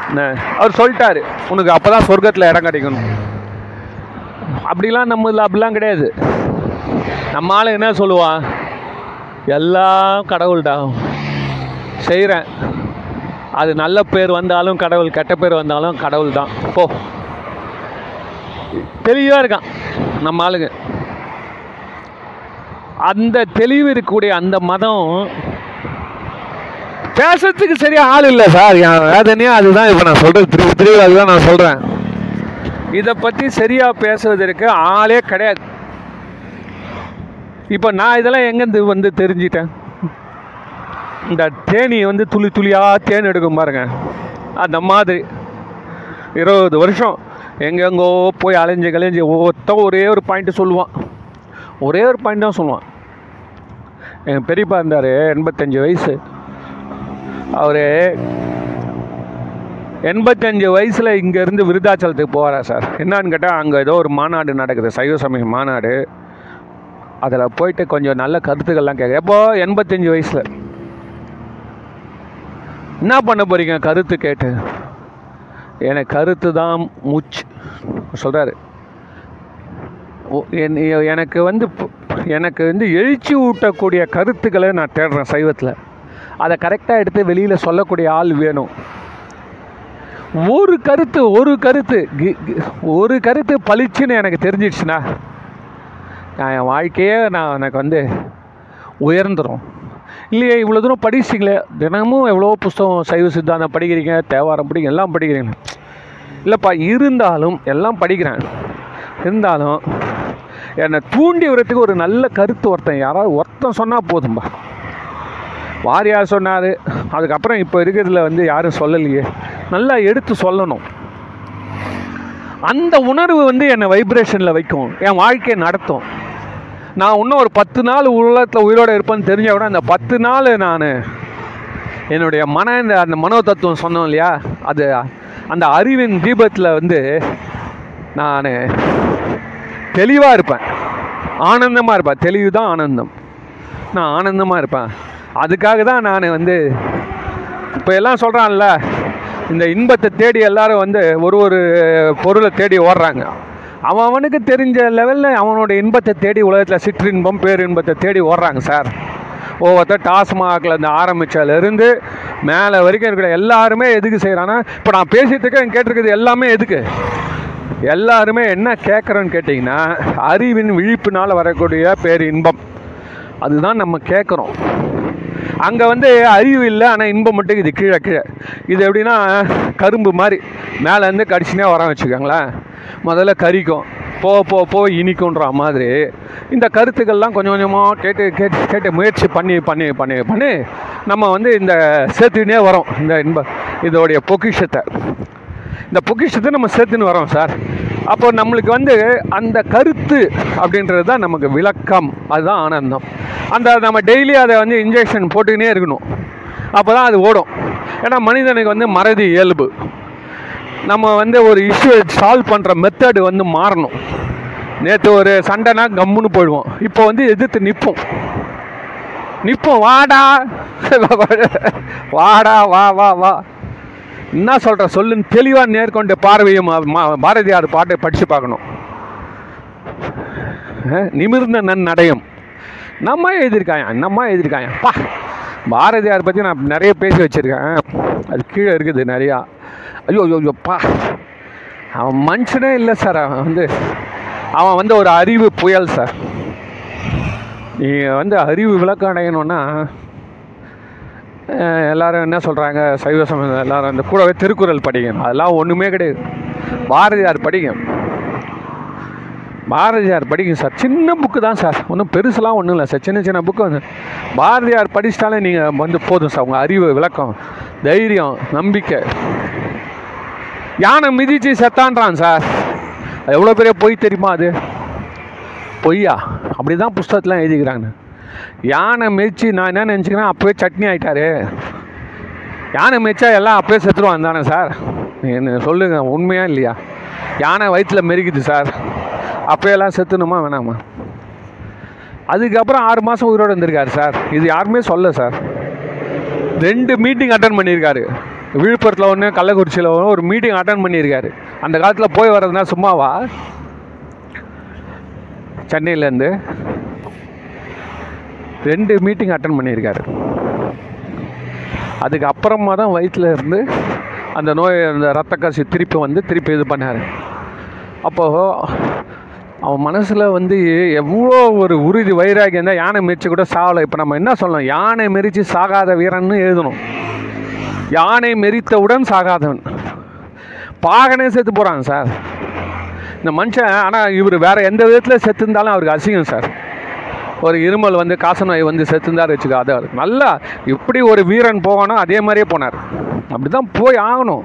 என்ன, அவர் சொல்லிட்டாரு. உனக்கு அப்போ தான் சொர்க்கத்தில் இடம் கிடைக்கணும். அப்படிலாம் நம்ம இதில் அப்படிலாம் கிடையாது. நம்ம ஆளு என்ன சொல்லுவான்? எல்லாம் கடவுள்டா. செய்கிறேன் அது நல்ல பேர் வந்தாலும் கடவுள் கெட்ட பேர் வந்தாலும் கடவுள் தான் போ. தெளிவாக இருக்கான் நம்ம ஆளுங்க. அந்த தெளிவு இருக்கக்கூடிய அந்த மதம் பேசுறதுக்கு சரியா ஆள் இல்லை சார். என் வேதனையே அதுதான். இப்போ நான் சொல்கிறது திருப்பி திருப்பி அதுதான் நான் சொல்கிறேன் இதை பற்றி சரியாக பேசுவதற்கு ஆளே கிடையாது. இப்போ நான் இதெல்லாம் எங்கேருந்து வந்து தெரிஞ்சிட்டேன்? இந்த தேனி வந்து துளி துளியாக தேன் எடுக்கும் பாருங்க. அந்த மாதிரி. இருபது வருஷம் எங்கெங்கோ போய் அலைஞ்சு கலைஞ்சு ஒவ்வொருத்தன் ஒரே ஒரு பாயிண்ட்டு சொல்லுவான். ஒரே ஒரு பாயிண்ட் தான் சொல்லுவான். எங்கள் பெரியப்பா இருந்தார் எண்பத்தஞ்சு வயசு. அவர் எண்பத்தஞ்சு வயசில் இங்கேருந்து விருதாச்சலத்துக்கு போகிறார் சார்? என்னான்னு கேட்டால் அங்கே ஏதோ ஒரு மாநாடு நடக்குது சைவ சமய மாநாடு. அதில் போயிட்டு கொஞ்சம் நல்ல கருத்துக்கள்லாம் கேட்க எப்போ? எண்பத்தஞ்சு வயசில். என்ன பண்ண போகிறீங்க கருத்து கேட்டு. எனக்கு கருத்து தான் மூச்சு. சொல்கிறாரு எனக்கு வந்து எனக்கு வந்து எழுச்சி ஊட்டக்கூடிய கருத்துக்களை நான் தேடுறேன் சைவத்தில். அதை கரெக்டாக எடுத்து வெளியில் சொல்லக்கூடிய ஆள் வேணும். ஒரு கருத்து ஒரு கருத்து கி- ஒரு கருத்து பளிச்சுன்னு எனக்கு தெரிஞ்சிடுச்சுன்னா நான் என் வாழ்க்கையே நான் எனக்கு வந்து உயர்ந்துடும் இல்லையே இவ்வளோ தூரம் படிச்சிங்களே தினமும் எவ்வளோ புஸ்தகம் சைவ சித்தாந்தம் படிக்கிறீங்க தேவாரம் படிக்கிறீங்க எல்லாம் படிக்கிறீங்க. இல்லைப்பா இருந்தாலும் எல்லாம் படிக்கிறேன். இருந்தாலும் என்னை தூண்டி வரத்துக்கு ஒரு நல்ல கருத்து ஒருத்தன் யாராவது ஒருத்தன் சொன்னால் போதும்பா. வாரியார் சொன்னார். அதுக்கப்புறம் இப்போ இருக்கிறதுல வந்து யாரும் சொல்லலையே. நல்லா எடுத்து சொல்லணும். அந்த உணர்வு வந்து என்னை வைப்ரேஷனில் வைக்கும். என் வாழ்க்கையை நடத்தும். நான் இன்னும் ஒரு பத்து நாள் உலகத்தில் உயிரோடு இருப்பேன்னு தெரிஞ்ச கூட அந்த பத்து நாள் நான் என்னுடைய மன இந்த அந்த மனோ தத்துவம் சொன்னோம் இல்லையா? அது அந்த அறிவின் தீபத்தில் வந்து நான் தெளிவாக இருப்பேன். ஆனந்தமாக இருப்பேன். தெளிவு தான் ஆனந்தம். நான் ஆனந்தமாக இருப்பேன். அதுக்காக தான் நான் வந்து இப்போ எல்லாம் சொல்கிறான்ல இந்த இன்பத்தை தேடி எல்லாரும் வந்து ஒரு ஒரு பொருளை தேடி ஓடுறாங்க. அவன் அவனுக்கு தெரிஞ்ச லெவலில் அவனோட இன்பத்தை தேடி உலகத்தில் சிற்றின்பம் பேரின்பத்தை தேடி ஓடுறாங்க சார் ஒவ்வொருத்தர் டாஸ்மாகில் இருந்து ஆரம்பித்ததுலேருந்து மேலே வரைக்கும் இருக்கிற எல்லாருமே எதுக்கு செய்கிறான்னா இப்போ நான் பேசிட்டுருக்கேன் கேட்டிருக்கிறது எல்லாமே எதுக்கு? எல்லாருமே என்ன கேட்குறோன்னு கேட்டிங்கன்னா அறிவின் விழிப்புனால் வரக்கூடிய பேர் இன்பம் அதுதான் நம்ம கேட்குறோம். அங்கே வந்து அறிவு இல்லை ஆனால் இன்பம் மட்டும் இது கீழே கீழே. இது எப்படின்னா கரும்பு மாதிரி. மேலேருந்து கடிச்சுனே வர வச்சுக்கோங்களேன். முதல்ல கறிக்கும் போ போ போ இனிக்குன்ற மாதிரி இந்த கருத்துக்கள்லாம் கொஞ்சம் கொஞ்சமாக கேட்டு கேட்டு கேட்டு முயற்சி பண்ணி பண்ணி பண்ணி பண்ணி நம்ம வந்து இந்த சேர்த்துக்கினே வரோம். இந்த இன்ப இதோடைய பொக்கிஷத்தை. இந்த பொக்கிஷத்தை நம்ம சேர்த்துன்னு வரோம் சார். அப்போ நம்மளுக்கு வந்து அந்த கருத்து அப்படின்றது தான் நமக்கு விளக்கம். அதுதான் ஆனந்தம். அந்த நம்ம டெய்லி அதை வந்து இன்ஜெக்ஷன் போட்டுக்கினே இருக்கணும். அப்போ தான் அது ஓடும். ஏன்னா மனிதனுக்கு வந்து மறதி இயல்பு. நம்ம வந்து ஒரு இஷ்யூ சால்வ் பண்ணுற மெத்தடு வந்து மாறணும். நேற்று ஒரு சண்டைனா கம்முன்னு போயிடுவோம். இப்போ வந்து எதிர்த்து நிற்போம் நிற்போம் வாடா. வாடா வா வா வா. என்ன சொல்கிற சொல்லுன்னு தெளிவாக நேர்கொண்ட பார்வையும் பாரதியார் பாட்டை படித்து பார்க்கணும். நிமிர்ந்த நிமிர்ந்த நன்னடையும் நம்ம எழுதியிருக்காயா நம்ம எழுதியிருக்காயா பா. பாரதியார் பற்றி நான் நிறைய பேசி வச்சுருக்கேன். அது கீழே இருக்குது நிறையா. ஐயோ ஐயோ ஐயோப்பா அவன் மனுஷனே இல்லை சார் அவன் வந்து அவன் வந்து ஒரு அறிவு புயல் சார் நீங்கள் வந்து அறிவு விளக்கம் அடையணுன்னா எல்லாரும் என்ன சொல்கிறாங்க சைவ சமயம் எல்லாரும் இந்த கூடவே திருக்குறள் படிக்கணும். அதெல்லாம் ஒன்றுமே கிடையாது. பாரதியார் படிக்கும். பாரதியார் படிக்கும் சார் சின்ன புக்கு தான் சார் ஒன்றும் பெருசுலாம் ஒன்றும் இல்லை சார் சின்ன சின்ன புக்கு வந்து பாரதியார் படிச்சிட்டாலே நீங்கள் வந்து போதும் சார் உங்கள் அறிவு விளக்கம் தைரியம் நம்பிக்கை. யானை மிதிச்சு செத்தான்றான் சார். அது எவ்வளோ பெரிய பொய் தெரியுமா அது? பொய்யா? அப்படி தான் புஸ்தகத்தெலாம் எழுதிக்கிறாங்க. யானை மிதிச்சு நான் என்ன நினச்சிக்கிறேன் அப்போவே சட்னி ஆகிட்டாரு யானை மிதிச்சா எல்லாம் அப்போயே செத்துருவான் தானே சார்? என்ன சொல்லுங்கள் உண்மையா இல்லையா? யானை வயிற்றில் மெருக்குது சார். அப்போயெல்லாம் செத்துணுமா வேணாமா? அதுக்கப்புறம் ஆறு மாதம் உயிரோடு இருந்திருக்காரு சார். இது யாருமே சொல்ல சார். ரெண்டு மீட்டிங் அட்டன் பண்ணியிருக்காரு. விழுப்புரத்தில் ஒன்று கள்ளக்குறிச்சியில் ஒன்று ஒரு மீட்டிங் அட்டன் பண்ணியிருக்காரு. அந்த காலத்தில் போய் வர்றதுனா சும்மாவா? சென்னையிலேருந்து ரெண்டு மீட்டிங் அட்டன் பண்ணியிருக்காரு. அதுக்கு அப்புறமா தான் வயிற்றில் இருந்து அந்த நோய் அந்த ரத்த கசி திருப்பி வந்து திருப்பி இது பண்ணார். அப்போது அவன் மனசில் வந்து எவ்வளோ ஒரு உறுதி வைராகியம் தான் யானை மிரிச்சு கூட சாவலை இப்போ நம்ம என்ன சொல்லணும்? யானை மெரிச்சு சாகாத வீரன்னு எழுதணும். யானை மெரித்தவுடன் சாகாதவன். பாகனே செத்து போகிறாங்க சார் இந்த மனுஷன் ஆனால் இவர் வேறு எந்த விதத்தில் செத்துருந்தாலும் அவருக்கு அசிங்கம் சார் ஒரு இருமல் வந்து காசநோய் வந்து செத்துந்தார் வச்சுக்கோ அது அவருக்கு நல்லா எப்படி ஒரு வீரன் போகணும் அதே மாதிரியே போனார். அப்படி தான் போய் ஆகணும்.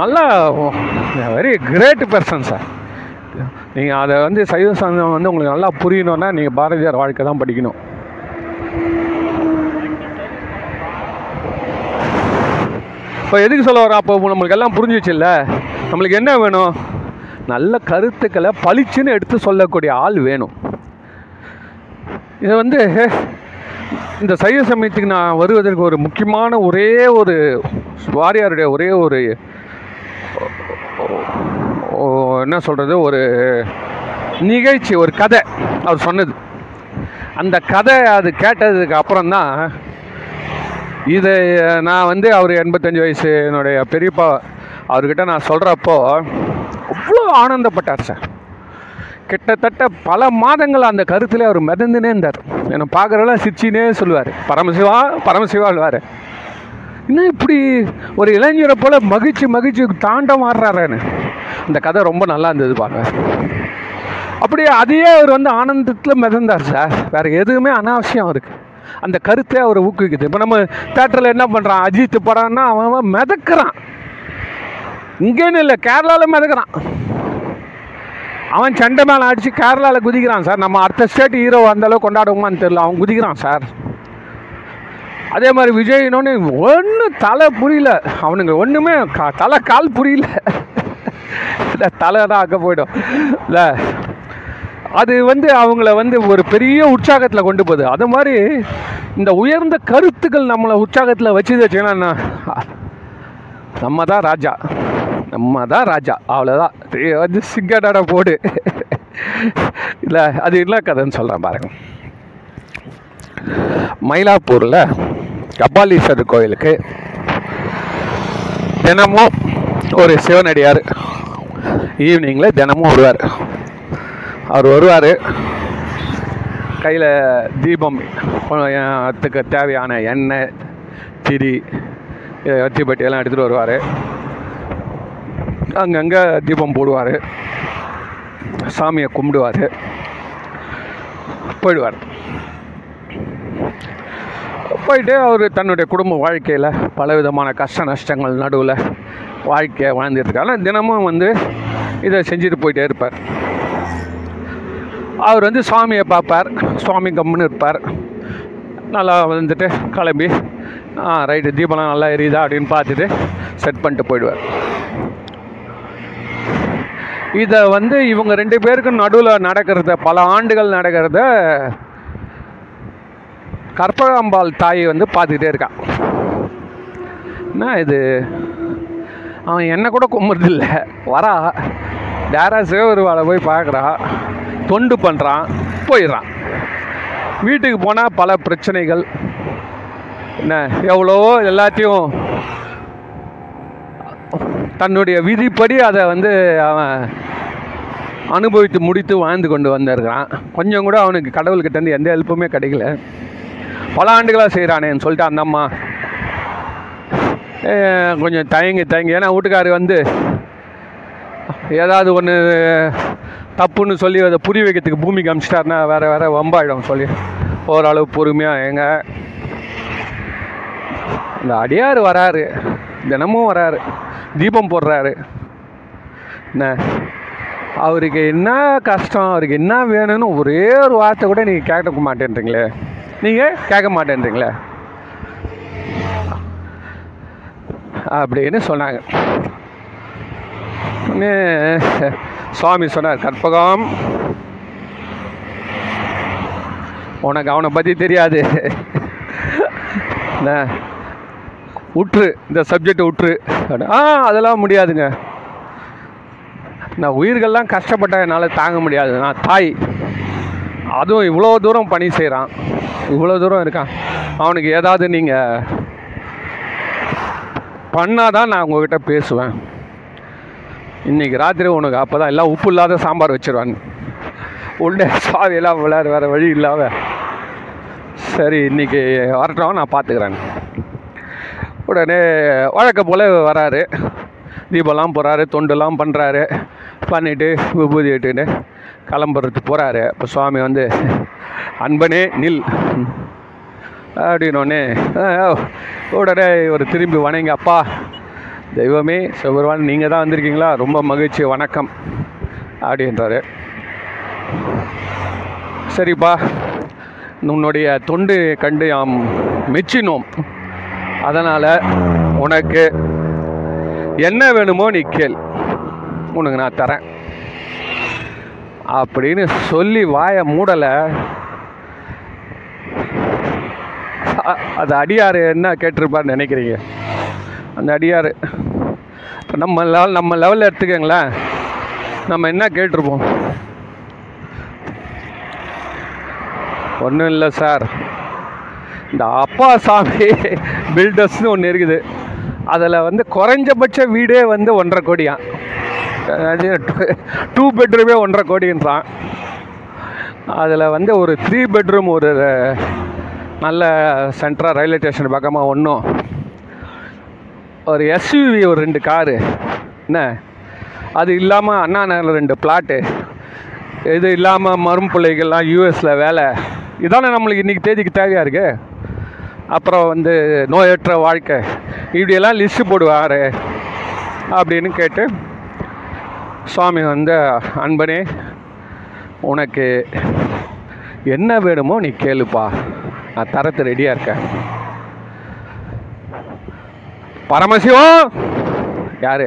நல்லா வெரி கிரேட் பர்சன் சார் நீங்கள் அதை வந்து சைவ சமயம் வந்து உங்களுக்கு நல்லா புரியணுன்னா நீங்கள் பாரதியார் வாழ்க்கை தான் படிக்கணும். இப்போ எதுக்கு சொல்ல வரோம் அப்போ நம்மளுக்கு எல்லாம் புரிஞ்சிச்சுல்ல? நம்மளுக்கு என்ன வேணும்? நல்ல கருத்துக்களை பளிச்சுன்னு எடுத்து சொல்லக்கூடிய ஆள் வேணும். இது வந்து இந்த சைவ சமயத்துக்கு நான் வருவதற்கு ஒரு முக்கியமான ஒரே ஒரு வாரியாருடைய ஒரே ஒரு என்ன சொல்கிறது ஒரு நிகழ்ச்சி ஒரு கதை அவர் சொன்னது. அந்த கதை அது கேட்டதுக்கு அப்புறம் தான் இதை நான் வந்து அவர் எண்பத்தஞ்சு வயசு என்னுடைய பெரியப்பா அவர்கிட்ட நான் சொல்கிறப்போ அவ்வளோ ஆனந்தப்பட்டார் சார். கிட்டத்தட்ட பல மாதங்கள் அந்த கருத்தில் அவர் மிதந்துனே இருந்தார். என்னை பார்க்குறவெல்லாம் சிரிச்சினே சொல்லுவார். பரமசிவா பரமசிவாழ்வார் என்ன இப்படி ஒரு இளைஞரை போல் மகிழ்ச்சி மகிழ்ச்சி தாண்டம் ஆடுறாருன்னு. அந்த கதை ரொம்ப நல்லா இருந்தது பார்க்க அப்படியே அதையே அவர் வந்து ஆனந்தத்தில் மிதந்தார் சார். வேறு எதுவுமே அனாவசியம் அவருக்கு. அந்த கருத்தை அவரை ஊக்குவிக்குது. இப்போ நம்ம தேட்டரில் என்ன பண்ணுறான் அஜித் படம்னா அவன் மிதக்கிறான். இங்கேன்னு இல்லை கேரளாவில் மிதக்கிறான். அவன் சண்டை மேலே அடித்து கேரளாவில் குதிக்கிறான் சார். நம்ம அடுத்த ஸ்டேட் ஹீரோ அந்தளவுக்கு கொண்டாடுவோமான்னு தெரியல. அவன் குதிக்கிறான் சார். அதே மாதிரி விஜய்னோன்னு ஒன்றும் தலை புரியல. அவனுங்க ஒன்றுமே க தலை கால் புரியல. இல்லை தலை தான் அங்கே போயிடும். இல்லை அது வந்து அவங்கள வந்து ஒரு பெரிய உற்சாகத்தில் கொண்டு போகுது. அது மாதிரி இந்த உயர்ந்த கருத்துக்கள் நம்மளை உற்சாகத்தில் வச்சுது வச்சுங்கன்னா நம்ம தான் ராஜா. நம்ம தான் ராஜா அவ்வளோதான் வந்து சிங்கடாட போடு. இல்லை அது இல்லை கதைன்னு சொல்கிறேன் பாருங்க. மயிலாப்பூரில் கபாலீஸ்வரர் கோயிலுக்கு தினமும் ஒரு சிவனடியார் ஈவினிங்கில் தினமும் வருவார். அவர் வருவார். கையில் தீபம் அதுக்கு தேவையான எண்ணெய் திரி வத்திப்பட்டி எல்லாம் எடுத்துகிட்டு வருவார். அங்கங்கே தீபம் போடுவார். சாமியை கும்பிடுவார். போயிடுவார். போயிட்டு அவர் தன்னுடைய குடும்ப வாழ்க்கையில் பலவிதமான கஷ்ட நஷ்டங்கள் நடுவில் வாழ்க்கையை வாழ்ந்துட்டுருக்காங்க தினமும் வந்து இதை செஞ்சுட்டு போயிட்டே இருப்பார். அவர் வந்து சுவாமியை பார்ப்பார். சுவாமி கம்முன்னு இருப்பார். நல்லா வந்துட்டு கிளம்பி ஆ ரைட்டு தீபம்லாம் நல்லா எரியுதா? அப்படின்னு பார்த்துட்டு செட் பண்ணிட்டு போயிடுவார். இதை வந்து இவங்க ரெண்டு பேருக்கும் நடுவில் நடக்கிறத பல ஆண்டுகள் நடக்கிறத கற்பகாம்பாள் தாய் வந்து பார்த்துக்கிட்டே இருக்கான் என்ன இது? அவன் என்ன கூட கும்பிட்றதில்ல. வரா. டேராஸே ஒரு வாழை போய் பார்க்குறா. தொண்டு பண்ணுறான் போயிடுறான். வீட்டுக்கு போனால் பல பிரச்சனைகள். என்ன எவ்வளவோ எல்லாத்தையும் தன்னுடைய விதிப்படி அதை வந்து அவன் அனுபவித்து முடித்து வாழ்ந்து கொண்டு வந்திருக்கிறான். கொஞ்சம் கூட அவனுக்கு கடவுள்கிட்டேருந்து எந்த ஹெல்ப்புமே கிடைக்கல. பல ஆண்டுகளாக செய்கிறானேன்னு சொல்லிட்டு அந்த அம்மா கொஞ்சம் தயங்கி தயங்கி. ஏன்னா வீட்டுக்காரு வந்து ஏதாவது ஒன்று தப்புன்னு சொல்லி அதை புரிய வைக்கிறதுக்கு பூமிக்கு அமிச்சிட்டாருன்னா வேற வேற வம்பாயிடும் சொல்லி. ஓரளவு பொறுமையாக எங்க இந்த அடியார் வராரு. தினமும் வராரு. தீபம் போடுறாரு. என்ன? அவருக்கு என்ன கஷ்டம்? அவருக்கு என்ன வேணும்னு ஒரே ஒரு வார்த்தை கூட நீங்கள் கேட்க மாட்டேன்றீங்களே. நீங்கள் கேட்க மாட்டேன்றீங்களே. அப்படின்னு சொன்னாங்க. சுவாமி சொன்னார் கற்பகம் உனக்கு அவனை பற்றி தெரியாது. என்ன இந்த சப்ஜெக்ட் உற்று. ஆ அதெல்லாம் முடியாதுங்க. நான் உயிர்கள்லாம் கஷ்டப்பட்ட என்னால் தாங்க முடியாது. நான் தாய். அதுவும் இவ்வளோ தூரம் பணி செய்கிறான் இவ்வளோ தூரம் இருக்கான். அவனுக்கு ஏதாவது நீங்கள் பண்ணாதான் நான் உங்ககிட்ட பேசுவேன். இன்றைக்கி ராத்திரி உனக்கு அப்போ தான் எல்லாம் உப்பு இல்லாத சாம்பார் வச்சிருவாங்க உள்ள சாவியெல்லாம் விளையாட வேறு வழி இல்லாமல் சரி இன்னைக்கு வரட்டும் நான் பார்த்துக்கிறேன் உடனே வழக்க போல் வராரு. தீபம்லாம் போகிறாரு தொண்டுலாம் பண்ணுறாரு பண்ணிவிட்டு விபூதி இட்டுன்னு கிளம்புறதுக்கு போகிறாரு அப்போ சுவாமி வந்து அன்பனே நில். அப்படின்னோடனே உடனே ஒரு திரும்பி வணங்கி அப்பா தெய்வமே சிவபெருமான் நீங்கள் தான் வந்திருக்கீங்களா? ரொம்ப மகிழ்ச்சி வணக்கம். அப்படின்றாரு சரிப்பா உன்னுடைய தொண்டு கண்டு நாம் மெச்சினோம். அதனால் உனக்கு என்ன வேணுமோ நீ கேள். உனக்கு நான் தரேன். அப்படின்னு சொல்லி வாயை மூடலை. அது அடியார் என்ன கேட்டிருப்பார்னு நினைக்கிறீங்க? அந்த அடியார். இப்போ நம்ம லெவல் நம்ம லெவலில் எடுத்துக்கங்களேன். நம்ம என்ன கேட்டிருப்போம்? ஒன்றும் இல்லை சார் இந்த அப்பா சாமி பில்டர்ஸ்னு ஒன்று இருக்குது. அதில் வந்து குறைஞ்சபட்ச வீடே வந்து ஒன்றரை கோடியான் டூ பெட்ரூமே ஒன்றரை கோடின்றான். அதில் வந்து ஒரு த்ரீ பெட்ரூம் ஒரு நல்ல சென்ட்ரா ரயில்வே ஸ்டேஷன் பக்கமாக ஒன்றும் ஒரு எஸ்யூவி ஒரு ரெண்டு காரு. என்ன? அது இல்லாமல் அண்ணா நகரில் ரெண்டு பிளாட்டு. இது இல்லாமல் மரும் பிள்ளைகள்லாம் யூஎஸில் வேலை. இதானே நம்மளுக்கு இன்றைக்கி தேதிக்கு தேவையாக இருக்குது அப்புறம் வந்து நோயற்ற வாழ்க்கை. இப்படியெல்லாம் லிஸ்ட்டு போடுவார் அப்படின்னு கேட்டு சுவாமி வந்து அன்பனே உனக்கு என்ன வேணுமோ நீ கேளுப்பா. நான் தரத்து ரெடியாக இருக்கேன். பரமசிவம். யாரு?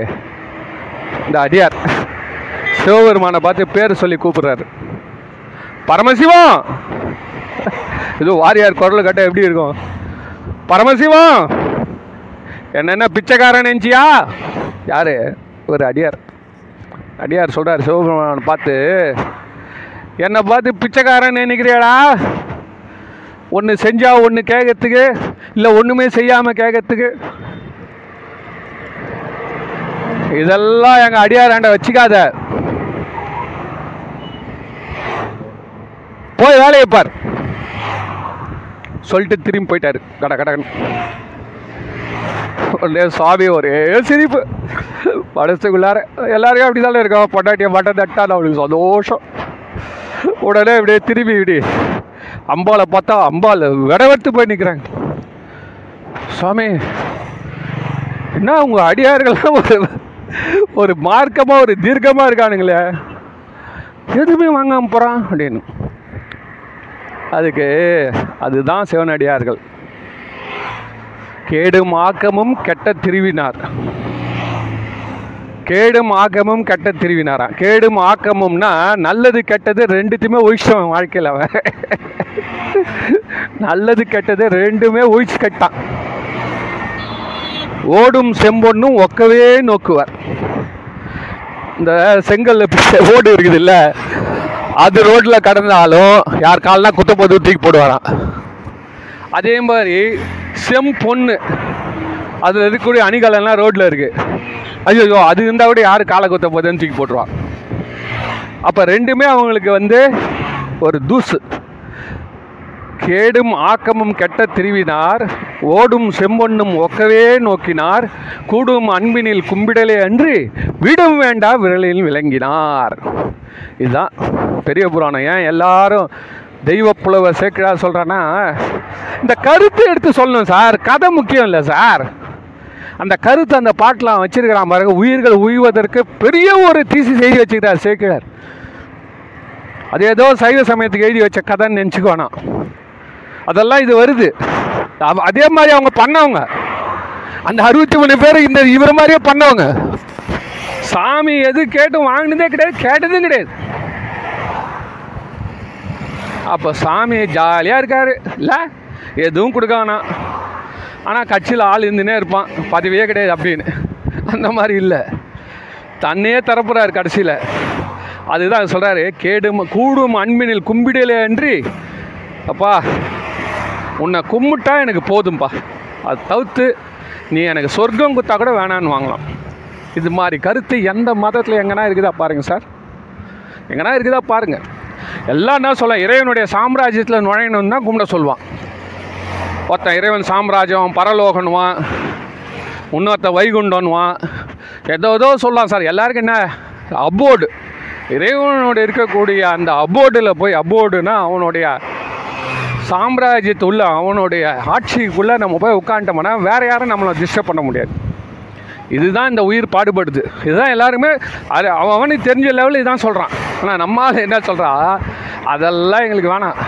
இந்த அடியார். சிவபெருமானை பார்த்து பேர் சொல்லி கூப்பிடுறாரு. பரமசிவம். இது வாரியார் குரல் கட்ட எப்படி இருக்கும்? பரமசிவம். என்னென்ன பிச்சைக்காரன் நினச்சியா யாரு? ஒரு அடியார். அடியார் சொல்றார் சிவபெருமான பார்த்து என்னை பார்த்து பிச்சைக்காரன் நினைக்கிறியாடா? ஒன்று செஞ்சா ஒன்று கேட்கறதுக்கு இல்லை ஒன்றுமே செய்யாமல் கேட்கறதுக்கு இதெல்லாம் எங்க அடியாராண்ட வச்சுக்காத. போய் வேலையை பார். சொல்லிட்டு திரும்பி போயிட்டாரு. கட கடகன் ஒரே சாமி ஒரே சிரிப்பு. மனசுக்குள்ளார எல்லாருக்கும் அப்படி தானே இருக்கோம். பொண்டாட்டிய மட்டன் தட்டான அவளுக்கு சந்தோஷம். உடனே இப்படியே திரும்பி இப்படி அம்பாலை பார்த்தா அம்பாள் விடவெடுத்து போய் நிற்கிறாங்க சுவாமி என்ன உங்க அடியார்கள்லாம் ஒரு மார்க்கமாக மார்க்கமா ஒரு தீர்க்கமா இருக்கானுங்களே. எதுவுமே வாங்காமல் போகிறான் அப்படின்னு. அதுக்கு அதுதான் சிவனடியார்கள். கேடும் ஆக்கமும் கெட்ட திருவினார். கேடும் ஆக்கமும் கெட்ட திருவினாராம் கேடும் ஆக்கமும்னா நல்லது கெட்டது ரெண்டுத்தையுமே ஒழிச்சவன் வாழ்க்கையில் அவன். நல்லது கெட்டது ரெண்டுமே ஒழிச்சு கட்டான். ஓடும் செம்பொன்னும் ஒக்கவே நோக்குவார். இந்த செங்கல் ஓடு இருக்குது இல்லை அது ரோட்டில் கடந்தாலும் யார் கால்னா குத்த போது தூக்கி போடுவாராம். அதே மாதிரி செம்பொண்ணு அதில் இருக்கக்கூடிய அணிகலன்லாம் ரோட்டில் இருக்குது ஐயோ அது இருந்தால் கூட யார் காலை குத்த போதுன்னு தூக்கி போட்டுருவான். அப்போ ரெண்டுமே அவங்களுக்கு வந்து ஒரு தூசு. கேடும் ஆக்கமும் கெட்ட திருவினார் ஓடும் செம்பொன்னும் ஒக்கவே நோக்கினார் கூடும் அன்பினில் கும்பிடலே அன்றி விடும் வேண்டா விரலில் விளங்கினார். இதுதான் பெரிய புராணம். ஏன் எல்லாரும் தெய்வ புலவ சேர்க்கிறா சொல்கிறான்னா இந்த கருத்தை எடுத்து சொல்லணும் சார். கதை முக்கியம் இல்லை சார். அந்த கருத்து அந்த பாட்டெலாம் வச்சிருக்கிறான் பாருங்க. உயிர்கள் உய்வதற்கு பெரிய ஒரு தீசி செய்தி வச்சுக்கிறார் சேக்கிழார். அது ஏதோ சைவ சமயத்துக்கு எழுதி வச்ச கதைன்னு நினச்சிக்கோனா அதெல்லாம் இது வருது. அதே மாதிரி அவங்க பண்ணவங்க. அந்த அறுபத்தி மூணு பேர் இந்த இவர் மாதிரியே பண்ணவங்க. சாமி எது கேட்டு வாங்கினதே கிடையாது கேட்டதும் கிடையாது. அப்போ சாமி ஜாலியாக இருக்காரு. இல்லை எதுவும் கொடுக்கானா. ஆனால் கட்சியில் ஆள் இருந்துனே இருப்பான். பதவியே கிடையாது அப்படின்னு. அந்த மாதிரி இல்லை. தன்னையே தரப்புறாரு கடைசியில். அதுதான் சொல்கிறாரு கேடும் கூடும் அன்பினில் கும்பிடலே அன்றி. அப்பா உன்னை கும்பிட்டா எனக்கு போதும்பா. அது தவிர்த்து நீ எனக்கு சொர்க்கம் குத்தா கூட வேணான்னு வாங்கலாம். இது மாதிரி கருத்து எந்த மதத்தில் எங்கன்னா இருக்குதா பாருங்கள் சார். எங்கன்னா இருக்குதா பாருங்கள் எல்லாம் என்ன சொல்ல இறைவனுடைய சாம்ராஜ்யத்தில் நுழையணும்னு தான் கும்பிட சொல்லுவான். ஒருத்தன் இறைவன் சாம்ராஜ்யம் பரலோகன்வான் இன்னொருத்தன் வைகுண்டன்வான் ஏதோ ஏதோ சொல்லலாம் சார். எல்லாருக்கும் என்ன? அபோர்டு. இறைவனோட இருக்கக்கூடிய அந்த அபோர்டில் போய் அபோர்டுனா அவனுடைய சாம்ராஜ்யத்துள்ள அவனுடைய ஆட்சிக்குள்ளே நம்ம போய் உட்காந்துட்டோம்னா வேறு யாரும் நம்மளை டிஸ்டர்ப் பண்ண முடியாது. இதுதான் இந்த உயிர் பாடுபடுது. இதுதான் எல்லாருமே அது அவன் அவனுக்கு தெரிஞ்ச லெவலில் இதுதான் சொல்கிறான் ஆனால் நம்மால் என்ன சொல்கிறா அதெல்லாம் எங்களுக்கு வேணாம்.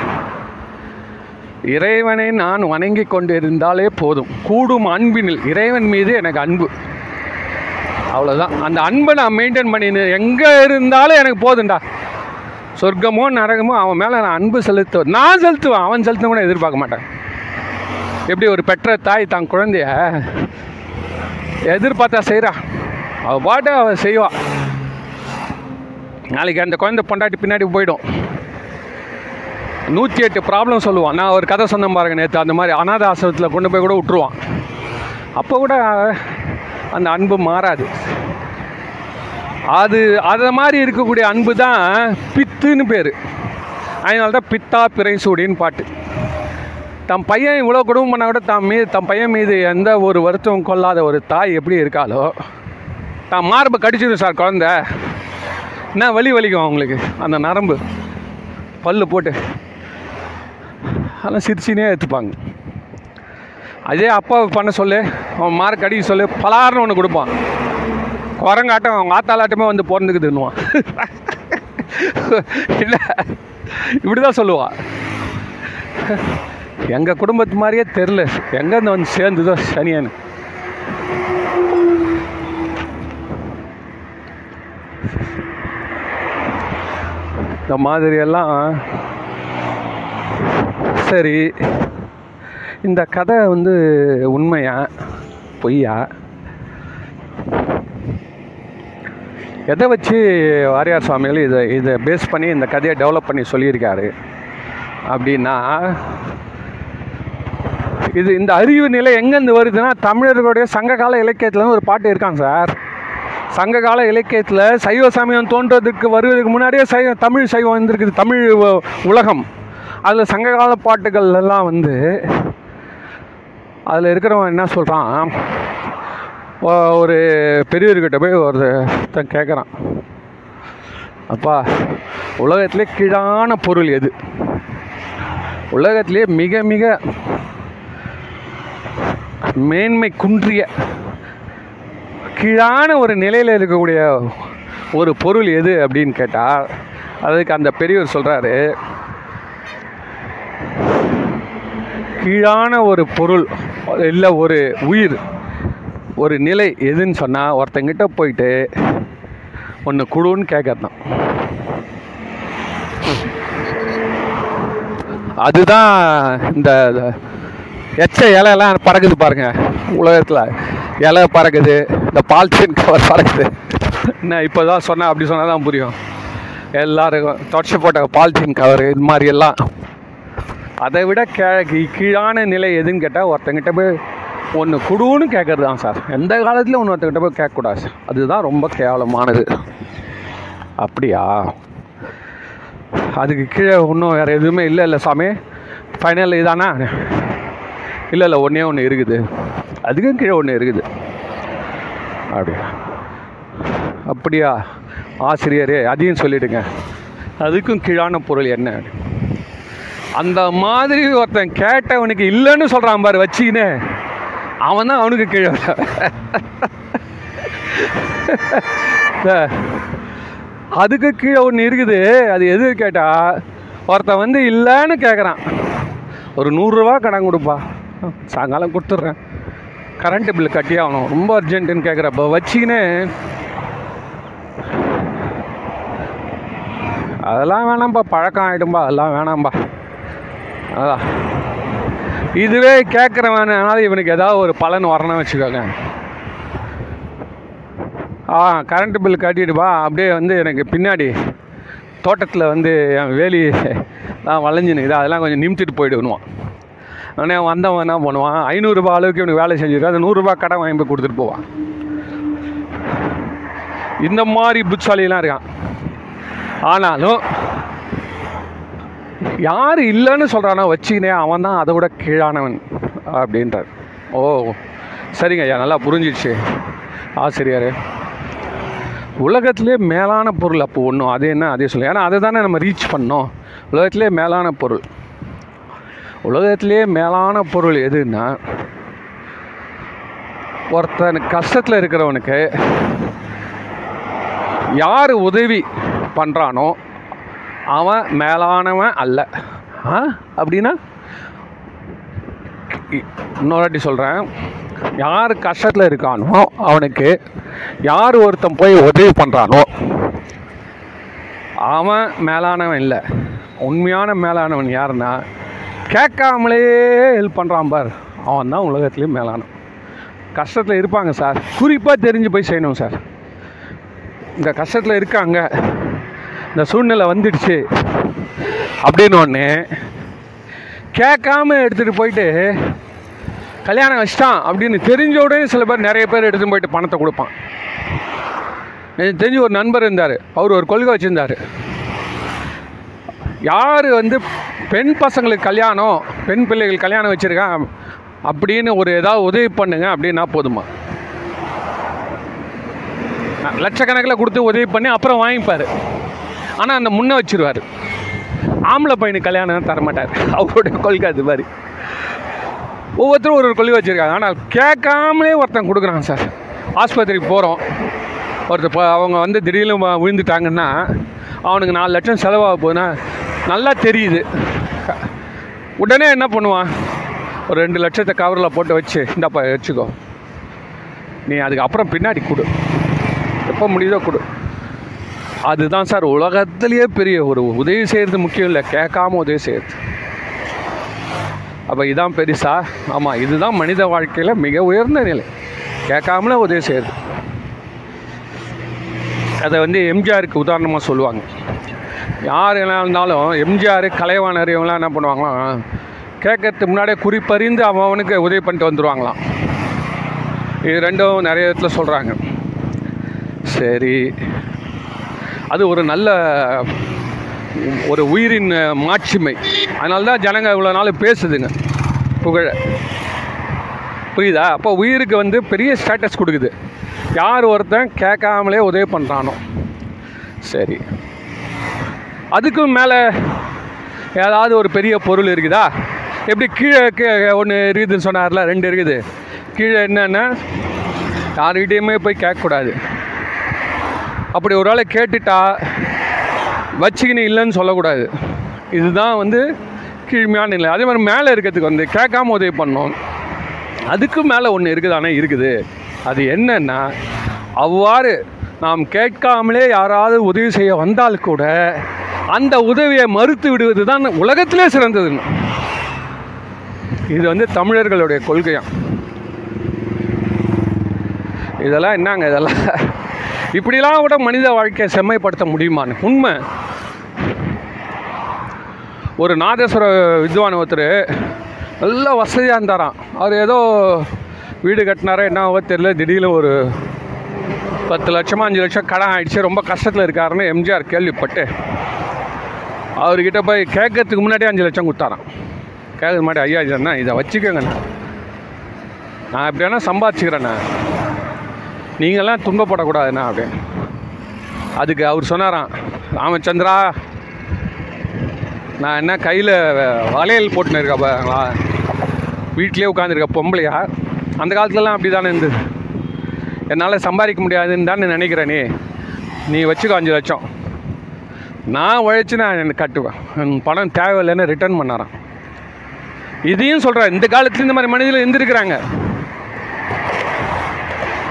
இறைவனை நான் வணங்கி கொண்டு இருந்தாலே போதும். கூடும் அன்பினில் இறைவன் மீது எனக்கு அன்பு. அவ்வளோதான் அந்த அன்பை நான் மெயின்டைன் பண்ணின்னு. எங்கே இருந்தாலும் எனக்கு போதும்டா. சொர்க்கமோ நரகமோ அவன் மேலே நான் அன்பு செலுத்துவேன் நான் செலுத்துவேன் அவன் செலுத்தவன எதிர்பார்க்க மாட்டேன். எப்படி ஒரு பெற்ற தாய் தான் குழந்தைய எதிர்பார்த்தா செய்கிறா அவள் பாட்டு அவள் செய்வாள் நாளைக்கு அந்த குழந்தை பொண்டாட்டி பின்னாடி போயிடும். நூற்றி எட்டு ப்ராப்ளம் சொல்லுவான். நான் ஒரு கதை சொன்னேன் பாருங்க நேற்று அந்த மாதிரி அனாத ஆசிரமத்தில் கொண்டு போய் கூட விட்டுருவான். அப்போ கூட அந்த அன்பு மாறாது. அது அதை மாதிரி இருக்கக்கூடிய அன்பு தான் பித்துன்னு பேர். அதனால தான் பித்தா பிறை சூடின்னு பாட்டு. தம் பையன் இவ்வளோ குடும்பம் பண்ணால் கூட தம் மீது தம் பையன் மீது எந்த ஒரு வருத்தம் கொள்ளாத ஒரு தாய் எப்படி இருக்காளோ தான் மார்பை கடிச்சிடும் சார் குழந்த. என்ன வலி வலிக்கும் அவங்களுக்கு? அந்த நரம்பு. பல்லு போட்டு. அதெல்லாம் சிரிச்சினே எடுத்துப்பாங்க அதே அப்பாவை பண்ண சொல்லு அவன் மார்க் அடிக்க சொல்லு பலாருன்னு ஒன்று கொடுப்பான். குரங்காட்டம் அவங்க ஆத்தாலாட்டமே வந்து பிறந்துக்குதுன்னுவான் இல்லை இப்படி தான் சொல்லுவான். எங்கள் குடும்பத்து மாதிரியே தெரில எங்கேருந்து வந்து சேர்ந்துதோ சனியான்னு இந்த மாதிரியெல்லாம் சரி இந்த கதை வந்து உண்மையா பொய்யா? எதை வச்சு வாரியார் சுவாமிகள் இதை இதை பேஸ் பண்ணி இந்த கதையை டெவலப் பண்ணி சொல்லியிருக்காரு? அப்படின்னா இது இந்த அறிவு நிலை எங்கேருந்து வருதுன்னா தமிழர்களுடைய சங்ககால இலக்கியத்தில் ஒரு பாட்டு இருக்காங்க சார். சங்ககால இலக்கியத்தில் சைவ சமயம் தோன்றதுக்கு வருவதற்கு முன்னாடியே சைவ தமிழ் சைவம் வந்திருக்குது. தமிழ் உ- உலகம். அதில் சங்ககால பாட்டுகள் எல்லாம் வந்து அதில் இருக்கிறவன் என்ன சொல்கிறான் ஒரு பெரியவர்கிட்ட போய் ஒருத்தன் கேட்குறான் அப்பா உலகத்திலே கீழான பொருள் எது? உலகத்திலே மிக மிக மேன்மை குன்றிய கீழான ஒரு நிலையில் இருக்கக்கூடிய ஒரு பொருள் எது அப்படின்னு கேட்டால் அதுக்கு அந்த பெரியவர் சொல்கிறாரு கீழான ஒரு பொருள் இல்லை ஒரு உயிர். ஒரு நிலை எதுன்னு சொன்னால் ஒருத்தங்கிட்ட போயிட்டு ஒன்று குடுன்னு கேட்கறதான் அதுதான் இந்த எச்ச இலையெல்லாம் பறக்குது பாருங்கள் உலகத்தில். இலை பறக்குது இந்த பால்சின் கவர் பறக்குது. என்ன இப்போ தான் சொன்னேன் அப்படி சொன்னால் தான் புரியும். எல்லாருக்கும் தொடச்சி போட்ட பால்சின் கவர் இது மாதிரி எல்லாம். அதை விட கே கீழான நிலை எதுன்னு கேட்டால் ஒருத்தங்கிட்ட போய் ஒன்று குடுன்னு கேட்கறது தான் சார். எந்த காலத்துலையும் ஒன்று ஒருத்தங்கிட்ட போய் கேட்கக்கூடாது சார். அதுதான் ரொம்ப கேவலமானது. அப்படியா? அதுக்கு கீழே ஒன்றும் வேறு எதுவுமே இல்லை இல்லை சாமி. ஃபைனல் இதானா இல்லை இல்லை ஒன்றே ஒன்று இருக்குது. அதுக்கும் கீழே ஒன்று இருக்குது. அப்படியா? அப்படியா? ஆசிரியரே அதையும் சொல்லிவிடுங்க அதுக்கும் கீழான பொருள் என்ன? அந்த மாதிரி ஒருத்தன் கேட்டவனுக்கு இல்லைன்னு சொல்கிறான் பாரு வச்சுக்கினே. அவன் தான் அவனுக்கு கீழே அதுக்கு கீழே ஒன்று இருக்குது. அது எது கேட்டால் ஒருத்தன் வந்து இல்லைன்னு கேட்குறான் ஒரு நூறுரூவா கடன் கொடுப்பா. சாயங்காலம் கொடுத்துட்றேன். கரண்ட் பில் கட்டி ஆகணும். ரொம்ப அர்ஜென்ட்டுன்னு கேட்குறப்ப வச்சிக்கின்னு அதெல்லாம் வேணாம்ப்பா பழக்கம் ஆகிடும்பா அதெல்லாம் வேணாம்பா. அதான். இதுவே கேட்குறவனால இவனுக்கு ஏதாவது ஒரு பலன் வரணும்னு வச்சுக்கோங்க. ஆ கரண்ட் பில் கட்டிடுப்பா அப்படியே வந்து எனக்கு பின்னாடி தோட்டத்தில் வந்து என் வேலி தான் வளைஞ்சுனுக்குது அதெல்லாம் கொஞ்சம் நிமித்திட்டு போயிடுவான் உடனே வந்தவன் என்ன பண்ணுவான்? ஐநூறுரூபா அளவுக்கு இவனுக்கு வேலை செஞ்சுருக்கா அந்த நூறுரூபா கடன் வாங்கி போய் கொடுத்துட்டு போவான். இந்த மாதிரி புட்சாலியெலாம் இருக்கான். ஆனாலும் யார் இல்லைன்னு சொல்கிறானோ வச்சுக்கினே அவன் தான் அதை விட கீழானவன் அப்படின்றார். ஓ சரிங்க ஐயா நல்லா புரிஞ்சிடுச்சு. ஆசிரியர் உலகத்திலே மேலான பொருள் அப்போ ஒன்றும் அது என்ன அதே சொல்லு ஏன்னா அதை தானே நம்ம ரீச் பண்ணோம். உலகத்திலே மேலான பொருள். உலகத்திலே மேலான பொருள் எதுன்னா ஒருத்தன் கஷ்டத்தில் இருக்கிறவனுக்கு யார் உதவி பண்ணுறானோ அவன் மேலானவன் அல்ல. ஆ? அப்படின்னா இ- இன்னொரு வாட்டி சொல்கிறேன் யார் கஷ்டத்தில் இருக்கானோ அவனுக்கு யார் ஒருத்தன் போய் உதவி பண்ணுறானோ அவன் மேலானவன் இல்லை. உண்மையான மேலானவன் யாருன்னா கேட்காமலே ஹெல்ப் பண்ணுறான் பார். அவன் தான் உலகத்துலேயும் மேலானவன். கஷ்டத்தில் இருப்பாங்க சார். குறிப்பாக தெரிஞ்சு போய் செய்யணும் சார். இந்த கஷ்டத்தில் இருக்காங்க இந்த சூழ்நிலை வந்துடுச்சு. அப்படின்னு ஒன்று கேட்காம எடுத்துகிட்டு போயிட்டு கல்யாணம் வச்சிட்டான் அப்படின்னு தெரிஞ்ச உடனே சில பேர் நிறைய பேர் எடுத்துகிட்டு போயிட்டு பணத்தை கொடுப்பான். எனக்கு தெரிஞ்சு ஒரு நண்பர் இருந்தார் அவர் ஒரு கொள்கை வச்சுருந்தார். யார் வந்து பெண் பசங்களுக்கு கல்யாணம் பெண் பிள்ளைகள் கல்யாணம் வச்சுருக்கான் அப்படின்னு ஒரு ஏதாவது உதவி பண்ணுங்க அப்படின்னா போதுமா? லட்சக்கணக்கில் கொடுத்து உதவி பண்ணி அப்புறம் வாங்கிப்பார். ஆனால் அந்த முன்னே வச்சிருவார். ஆம்பளை பையனுக்கு கல்யாணம் தர மாட்டார் அவருடைய கொள்கை அது மாதிரி. ஒவ்வொருத்தரும் ஒரு ஒரு கொள்கை வச்சுருக்காங்க. ஆனால் கேட்காமலே ஒருத்தன் கொடுக்குறான் சார். ஆஸ்பத்திரிக்கு போகிறோம் ஒருத்தர் இப்போ அவங்க வந்து திடீர்னு விழுந்துட்டாங்கன்னா அவனுக்கு நாலு லட்சம் செலவாக போகுதுன்னா நல்லா தெரியுது. உடனே என்ன பண்ணுவான்? ஒரு ரெண்டு லட்சத்தை கவரில் போட்டு வச்சு இந்தாப்பா வச்சுக்கோ. நீ அதுக்கு அப்புறம் பின்னாடி கொடு. எப்போ முடியுதோ கொடு. அதுதான் சார் உலகத்திலேயே பெரிய ஒரு உதவி செய்கிறது முக்கியம் இல்லை கேட்காம உதவி செய்கிறது அப்போ இதான் பெருசா? ஆமாம் இதுதான் மனித வாழ்க்கையில் மிக உயர்ந்த நிலை. கேட்காமலே உதவி செய்கிறது அதை வந்து எம்ஜிஆருக்கு உதாரணமாக சொல்லுவாங்க. யார் என்ன இருந்தாலும் எம்ஜிஆர் கலைவாணர் இவங்களாம் என்ன பண்ணுவாங்களாம் கேட்கறதுக்கு முன்னாடியே குறிப்பறிந்து அவன் அவனுக்கு உதவி பண்ணிட்டு வந்துடுவாங்களாம் இது ரெண்டும் நிறைய இடத்துல சொல்கிறாங்க சரி அது ஒரு நல்ல ஒரு உயிரின் மாட்சிமை. அதனால தான் ஜனங்க இவ்வளோ நாள் பேசுதுங்க புகழ. புரியுதா? அப்போ உயிருக்கு வந்து பெரிய ஸ்டேட்டஸ் கொடுக்குது. யார் ஒருத்தன் கேட்காமலே உதவி பண்ணுறானோ சரி. அதுக்கும் மேலே ஏதாவது ஒரு பெரிய பொருள் இருக்குதா? எப்படி கீழே ஒன்று இருக்குதுன்னு சொன்னார்ல ரெண்டு இருக்குது. கீழே என்னென்னா? யார்கிட்டயுமே போய் கேட்கக்கூடாது. அப்படி ஒரு ஆளை கேட்டுட்டா வச்சுக்கின்னு இல்லைன்னு சொல்லக்கூடாது. இதுதான் வந்து கீழ்மையான நிலை. அதே மாதிரி மேலே இருக்கிறதுக்கு வந்து கேட்காம உதவி பண்ணோம் அதுக்கு மேலே ஒன்று இருக்குது ஆனால் இருக்குது. அது என்னன்னா அவ்வாறு நாம் கேட்காமலே யாராவது உதவி செய்ய வந்தால் கூட அந்த உதவியை மறுத்து விடுவது தான் உலகத்திலே சிறந்ததுன்னு. இது வந்து தமிழர்களுடைய கொள்கையாம். இதெல்லாம் என்னங்க இதெல்லாம்? இப்படிலாம் கூட மனித வாழ்க்கையை செம்மைப்படுத்த முடியுமான்னு? உண்மை. ஒரு நாதேஸ்வர வித்வான் ஒருத்தர் நல்ல வசதியாக இருந்தாராம். அவர் ஏதோ வீடு கட்டினாரோ என்னவோ தெரியல. திடீர்னு ஒரு பத்து லட்சமாக அஞ்சு லட்சம் கடன் ஆகிடுச்சு ரொம்ப கஷ்டத்தில் இருக்காருன்னு எம்ஜிஆர் கேள்விப்பட்டு அவர்கிட்ட போய் கேட்கறதுக்கு முன்னாடியே அஞ்சு லட்சம் கொடுத்தாராம். கேட்கறது முன்னாடி ஐயா இதுன்னா இதை வச்சுக்கோங்கண்ணா. நான் எப்படியானா சம்பாதிச்சுக்கிறேண்ணா. நீங்களாம் துன்பப்படக்கூடாதுண்ணா அப்படின்னு அதுக்கு அவர் சொன்னாராம் ராமச்சந்திரா நான் என்ன கையில் வளையல் போட்டுன்னு இருக்கா வீட்டிலே உட்காந்துருக்க பொம்பளையா? அந்த காலத்துலலாம் அப்படி தானே இருந்தது. என்னால் சம்பாதிக்க முடியாதுன்னு தானே நினைக்கிறேன் நீ? நீ வச்சுக்கோ அஞ்சு லட்சம். நான் உழைச்சி நான் எனக்கு கட்டுவேன் பணம் தேவையில்லைன்னு ரிட்டர்ன் பண்ணாராம். இதையும் சொல்கிறேன் இந்த காலத்துலேயும் இந்த மாதிரி மனிதர்கள் இருந்திருக்கிறாங்க.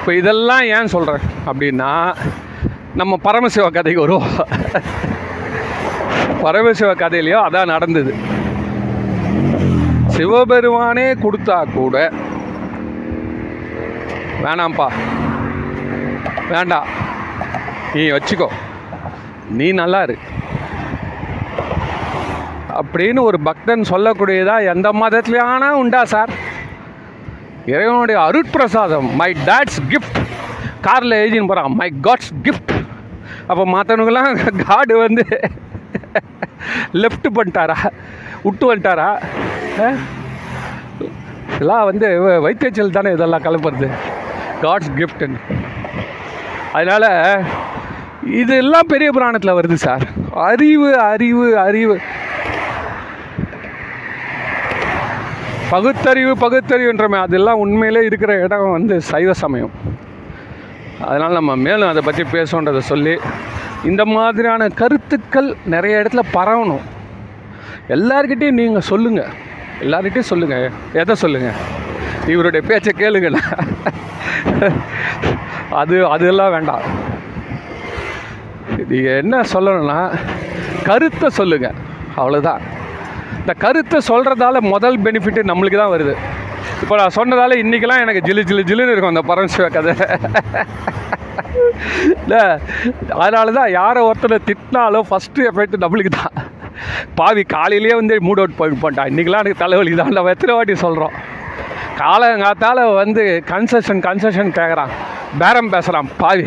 இப்போ இதெல்லாம் ஏன் சொல்கிறேன் அப்படின்னா நம்ம பரமசிவ கதைக்கு வருவோம். பரமசிவ கதையிலையோ அதான் நடந்தது. சிவபெருமானே கொடுத்தா கூட வேணாம்ப்பா. வேண்டாம் நீ வச்சுக்கோ. நீ நல்லா இரு. அப்படின்னு ஒரு பக்தன் சொல்லக்கூடியதா எந்த மதத்துலையானா உண்டா சார்? இறைவனுடைய அருட்பிரசாதம் மை டேட்ஸ் கிஃப்ட் காரில் எழுதின்னு போகிறான் மை காட்ஸ் கிஃப்ட் அப்போ மற்றவனுங்களாம் காடு வந்து லெஃப்ட் பண்ணிட்டாரா? விட்டு வந்துட்டாரா? இதெல்லாம் வந்து வைத்தியச்சல் தானே இதெல்லாம் கிளம்புறது. காட்ஸ் கிஃப்ட்னு அதனால் இதெல்லாம் பெரிய புராணத்தில் வருது சார். அறிவு அறிவு அறிவு. பகுத்தறிவு பகுத்தறிவுன்றமே அதெல்லாம் உண்மையிலே இருக்கிற இடம் வந்து சைவ சமயம். அதனால் நம்ம மேலும் அதை பற்றி பேசுன்றதை சொல்லி இந்த மாதிரியான கருத்துக்கள் நிறைய இடத்துல பரவணும். எல்லார்கிட்டையும் நீங்கள் சொல்லுங்கள் எல்லார்கிட்டையும் சொல்லுங்கள் எதை சொல்லுங்கள் இவருடைய பேச்சை கேளுங்கண்ணா அது அதெல்லாம் வேண்டாம். நீங்கள் என்ன சொல்லணும்னா கருத்தை சொல்லுங்கள் அவ்வளோதான் இந்த கருத்தை சொல்கிறதால முதல் பெனிஃபிட்டு நம்மளுக்கு தான் வருது. இப்போ நான் சொன்னதால இன்றைக்கெலாம் எனக்கு ஜிலு ஜிலு ஜிலுன்னு இருக்கும் அந்த பரமசிவ கதை. இல்லை அதனால தான் யாரை ஒருத்தரை திட்டினாலும் ஃபஸ்ட்டு எஃபெக்ட் நம்மளுக்கு தான். பாவி காலையிலேயே வந்து மூட் அவுட் போய் இன்றைக்கெலாம் எனக்கு தலைவலி தான் நம்ம எத்தனை வாட்டி சொல்கிறோம் காலங்காத்தால் வந்து கன்செஷன் கன்செஷன் கேட்குறான் பேரம் பேசுகிறான் பாவி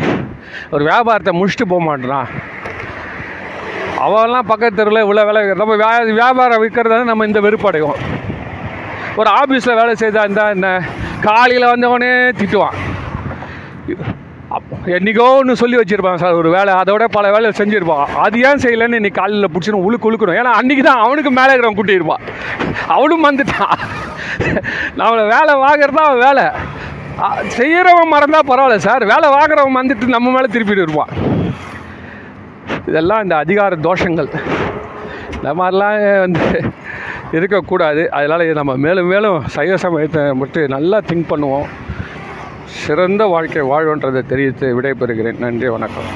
ஒரு வியாபாரத்தை முடிச்சுட்டு போக மாட்டேறான் அவன்லாம் பக்கத்து தெருவில் இவ்வளோ வேலை நம்ம வியா வியாபாரம் விற்கிறதால நம்ம இந்த வெறுப்படைவோம். ஒரு ஆஃபீஸில் வேலை செய்தா இருந்தால் என்ன? காலையில் வந்தவனே திட்டுவான். அப்- என்னைக்கோ ஒன்று சொல்லி வச்சுருப்பான் சார் ஒரு வேலை. அதோட பல வேலை செஞ்சுருப்பான். அது ஏன் செய்யலைன்னு இன்னைக்கு காலையில் பிடிச்சின்னு உழுக்கு உழுக்கணும் ஏன்னா அன்றைக்கி தான் அவனுக்கு மேலே இருக்கிறவன் கூட்டியிருப்பான். அவனும் வந்துட்டான். நம்மளை வேலை வாங்குறது தான் அவன் வேலை. செய்கிறவன் மறந்தால் பரவாயில்ல சார். வேலை வாங்குறவன் வந்துட்டு நம்ம மேலே திருப்பிட்டு இருப்பான் இதெல்லாம் இந்த அதிகார தோஷங்கள். இந்த மாதிரிலாம் வந்து இருக்கக்கூடாது. அதனால் நம்ம மேலும் மேலும் சைவ சமயத்தை மட்டும் நல்லா திங்க் பண்ணுவோம். சிறந்த வாழ்க்கை வாழ்வன்றதை தெரிவித்து விடைபெறுகிறேன். நன்றி வணக்கம்.